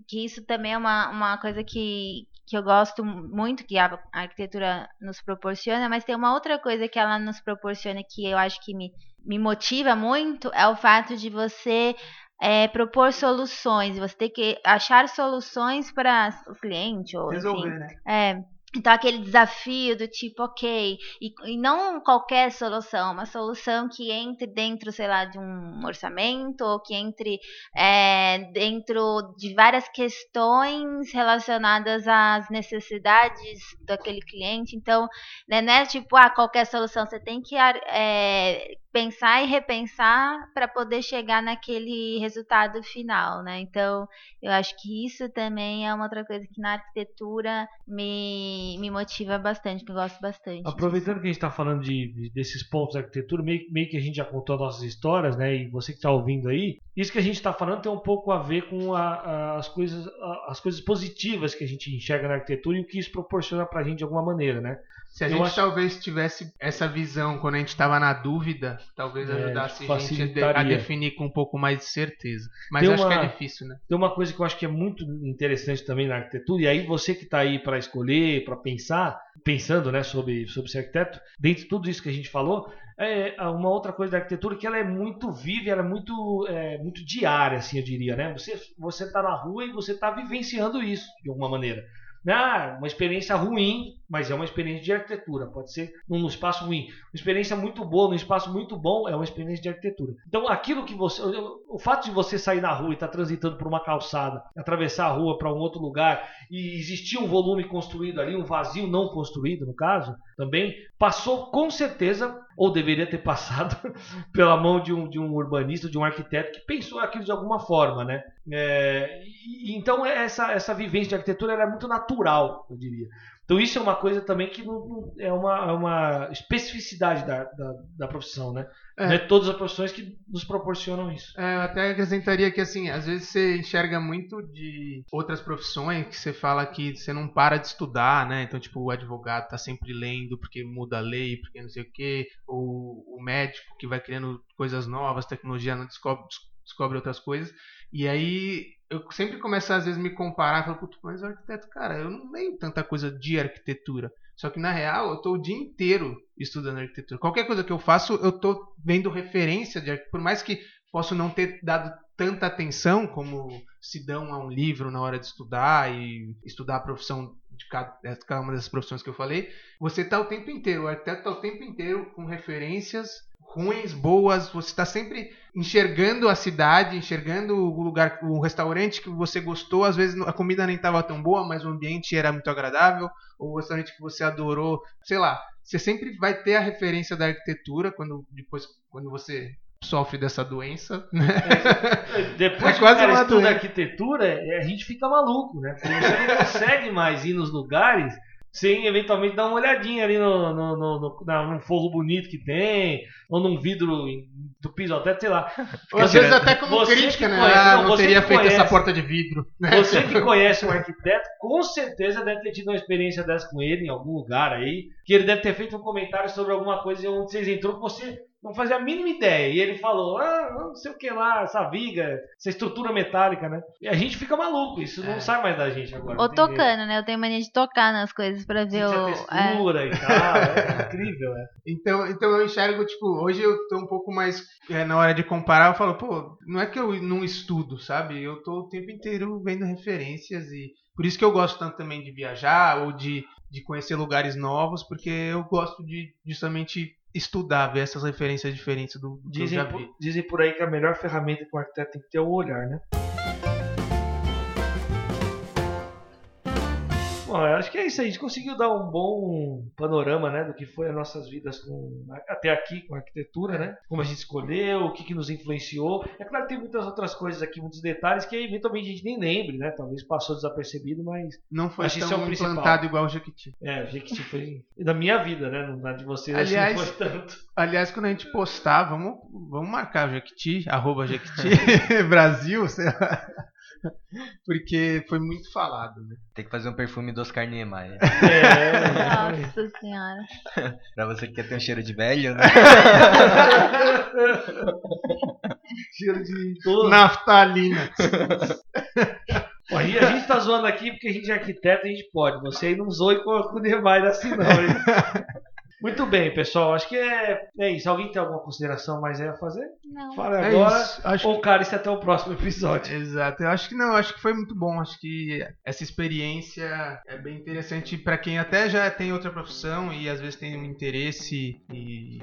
que isso também é uma, uma coisa que, que eu gosto muito, que a arquitetura nos proporciona, mas tem uma outra coisa que ela nos proporciona que eu acho que me me motiva muito é o fato de você é, propor soluções, você ter que achar soluções para o cliente ou resolver, enfim, né? É, então, aquele desafio do tipo, ok, e, e, não qualquer solução, uma solução que entre dentro, sei lá, de um orçamento, ou que entre é, dentro de várias questões relacionadas às necessidades daquele cliente. Então, né, não é tipo, ah, qualquer solução, você tem que é, pensar e repensar para poder chegar naquele resultado final, né? Então, eu acho que isso também é uma outra coisa que na arquitetura me, me motiva bastante, que eu gosto bastante. Aproveitando disso. que a gente está falando de, de, desses pontos da arquitetura, meio, meio que a gente já contou nossas histórias, né? E você que está ouvindo aí, isso que a gente está falando tem um pouco a ver com a, a, as, coisas, a, as coisas positivas que a gente enxerga na arquitetura e o que isso proporciona para a gente de alguma maneira, né? Se a eu gente acho... talvez tivesse essa visão quando a gente estava na dúvida, talvez é, ajudasse a gente a definir com um pouco mais de certeza. Mas eu acho que é difícil, né? Tem uma coisa que eu acho que é muito interessante também na arquitetura, e aí você que está aí para escolher, para pensar, pensando né, sobre, sobre ser arquiteto, dentro de tudo isso que a gente falou, é uma outra coisa da arquitetura que ela é muito viva, ela é muito, é, muito diária, assim, eu diria, né? Você você está na rua e você está vivenciando isso de alguma maneira. Ah, uma experiência ruim, mas é uma experiência de arquitetura. Pode ser num espaço ruim. Uma experiência muito boa, num espaço muito bom, é uma experiência de arquitetura. Então, aquilo que você. O fato de você sair na rua e estar tá transitando por uma calçada, atravessar a rua para um outro lugar e existir um volume construído ali, um vazio não construído, no caso, também, passou com certeza, ou deveria ter passado, pela mão de um, de um urbanista, de um arquiteto que pensou aquilo de alguma forma, né? É, e, então, essa, essa vivência de arquitetura é muito natural, eu diria. Então isso é uma coisa também que não, é, uma, é uma especificidade da, da, da profissão, né? É. Não é todas as profissões que nos proporcionam isso. É, eu até acrescentaria que assim, às vezes você enxerga muito de outras profissões que você fala que você não para de estudar, né? Então, tipo, o advogado tá sempre lendo porque muda a lei, porque não sei o quê, ou o médico que vai criando coisas novas, tecnologia não descobre, descobre outras coisas. E aí eu sempre começo às vezes me comparar, falo, mas arquiteto, cara, eu não leio tanta coisa de arquitetura. Só que na real, eu tô o dia inteiro estudando arquitetura. Qualquer coisa que eu faço, eu tô vendo referência de arquitetura, por mais que posso não ter dado tanta atenção como se dão a um livro na hora de estudar e estudar a profissão de cada, cada uma dessas profissões que eu falei, você tá o tempo inteiro, o arquiteto tá o tempo inteiro com referências ruins, boas, você está sempre enxergando a cidade, enxergando o lugar, o restaurante que você gostou, às vezes a comida nem estava tão boa, mas o ambiente era muito agradável, ou o restaurante que você adorou, sei lá, você sempre vai ter a referência da arquitetura quando depois quando você sofre dessa doença, né? É, depois é quase que o estuda arquitetura, é, a gente fica maluco, né? Porque você não consegue mais ir nos lugares sem eventualmente dar uma olhadinha ali no, no, no, no, num forro bonito que tem, ou num vidro do piso até, sei lá. Ou às vezes até como crítica, né? Conhece, ah, não, não teria feito conhece, essa porta de vidro. Né? Você que conhece um arquiteto, com certeza deve ter tido uma experiência dessa com ele em algum lugar aí, que ele deve ter feito um comentário sobre alguma coisa onde vocês entrou que você não fazia a mínima ideia. E ele falou, ah, não sei o que lá, essa viga, essa estrutura metálica, né? E a gente fica maluco, isso não é. sai mais da gente agora. Ou tocando, né? Eu tenho mania de tocar nas coisas pra ver o... a textura é. e tal, é incrível, é. Então, então eu enxergo, tipo, hoje eu tô um pouco mais, é, na hora de comparar, eu falo, pô, não é que eu não estudo, sabe? Eu tô o tempo inteiro vendo referências e por isso que eu gosto tanto também de viajar ou de, de conhecer lugares novos, porque eu gosto de justamente estudar, ver essas referências diferentes do, do dizem, que eu já vi. Dizem por aí que a melhor ferramenta que o arquiteto tem que ter é o olhar, né? Bom, eu acho que é isso aí. A gente conseguiu dar um bom panorama, né, do que foi as nossas vidas com, até aqui com a arquitetura, né? Como a gente escolheu, o que, que nos influenciou. É claro que tem muitas outras coisas aqui, muitos detalhes que eventualmente a gente nem lembre, né? Talvez passou desapercebido, mas Não foi Acho é tão o principal. implantado igual o Jequiti. é, a gente foi da minha vida, né? Não da de vocês, Aliás, não foi tanto. Aliás, quando a gente postar, vamos, vamos marcar o Jequiti, arroba Jequiti Brasil, sei lá. Porque foi muito falado, né? Tem que fazer um perfume do Oscar Niemeyer. É, Nossa senhora. pra você que quer ter um cheiro de velho, né? cheiro de todo. Naftalina. Pô, A gente, a gente tá zoando aqui porque a gente é arquiteto e a gente pode. Você aí não zoe com com o Neymar assim, não. hein? Muito bem, pessoal. Acho que é, é isso. Alguém tem alguma consideração mais aí a fazer? Não. Fala É agora. isso. Acho Ou, cara, isso é até o próximo episódio. Exato, eu acho que não, acho que foi muito bom. Acho que essa experiência é bem interessante para quem até já tem outra profissão e às vezes tem um interesse e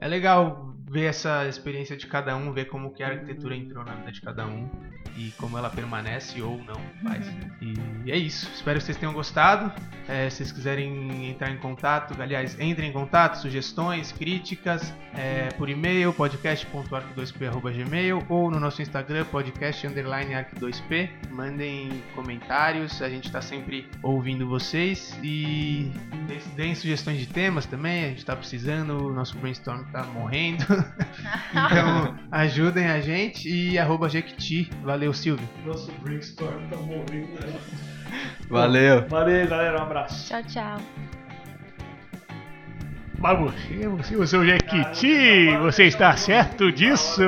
é legal ver essa experiência de cada um, ver como que a arquitetura entrou na vida de cada um e como ela permanece ou não mais. E é isso. Espero que vocês tenham gostado. É, se vocês quiserem entrar em contato, aliás, entrem em contato, sugestões, críticas, é, por e-mail, podcast.arc2p.gmail ou no nosso Instagram, podcast underline arc2p. Mandem comentários, a gente está sempre ouvindo vocês e deem- deem sugestões de temas também, a gente está precisando, o nosso brainstorm está morrendo. então ajudem a gente e arroba Jequiti. Valeu, Silvio. Nosso brainstorm tá morrendo. né? Valeu! Valeu, galera. Um abraço. Tchau, tchau. Mas você, você, o seu Jequiti, você está certo disso?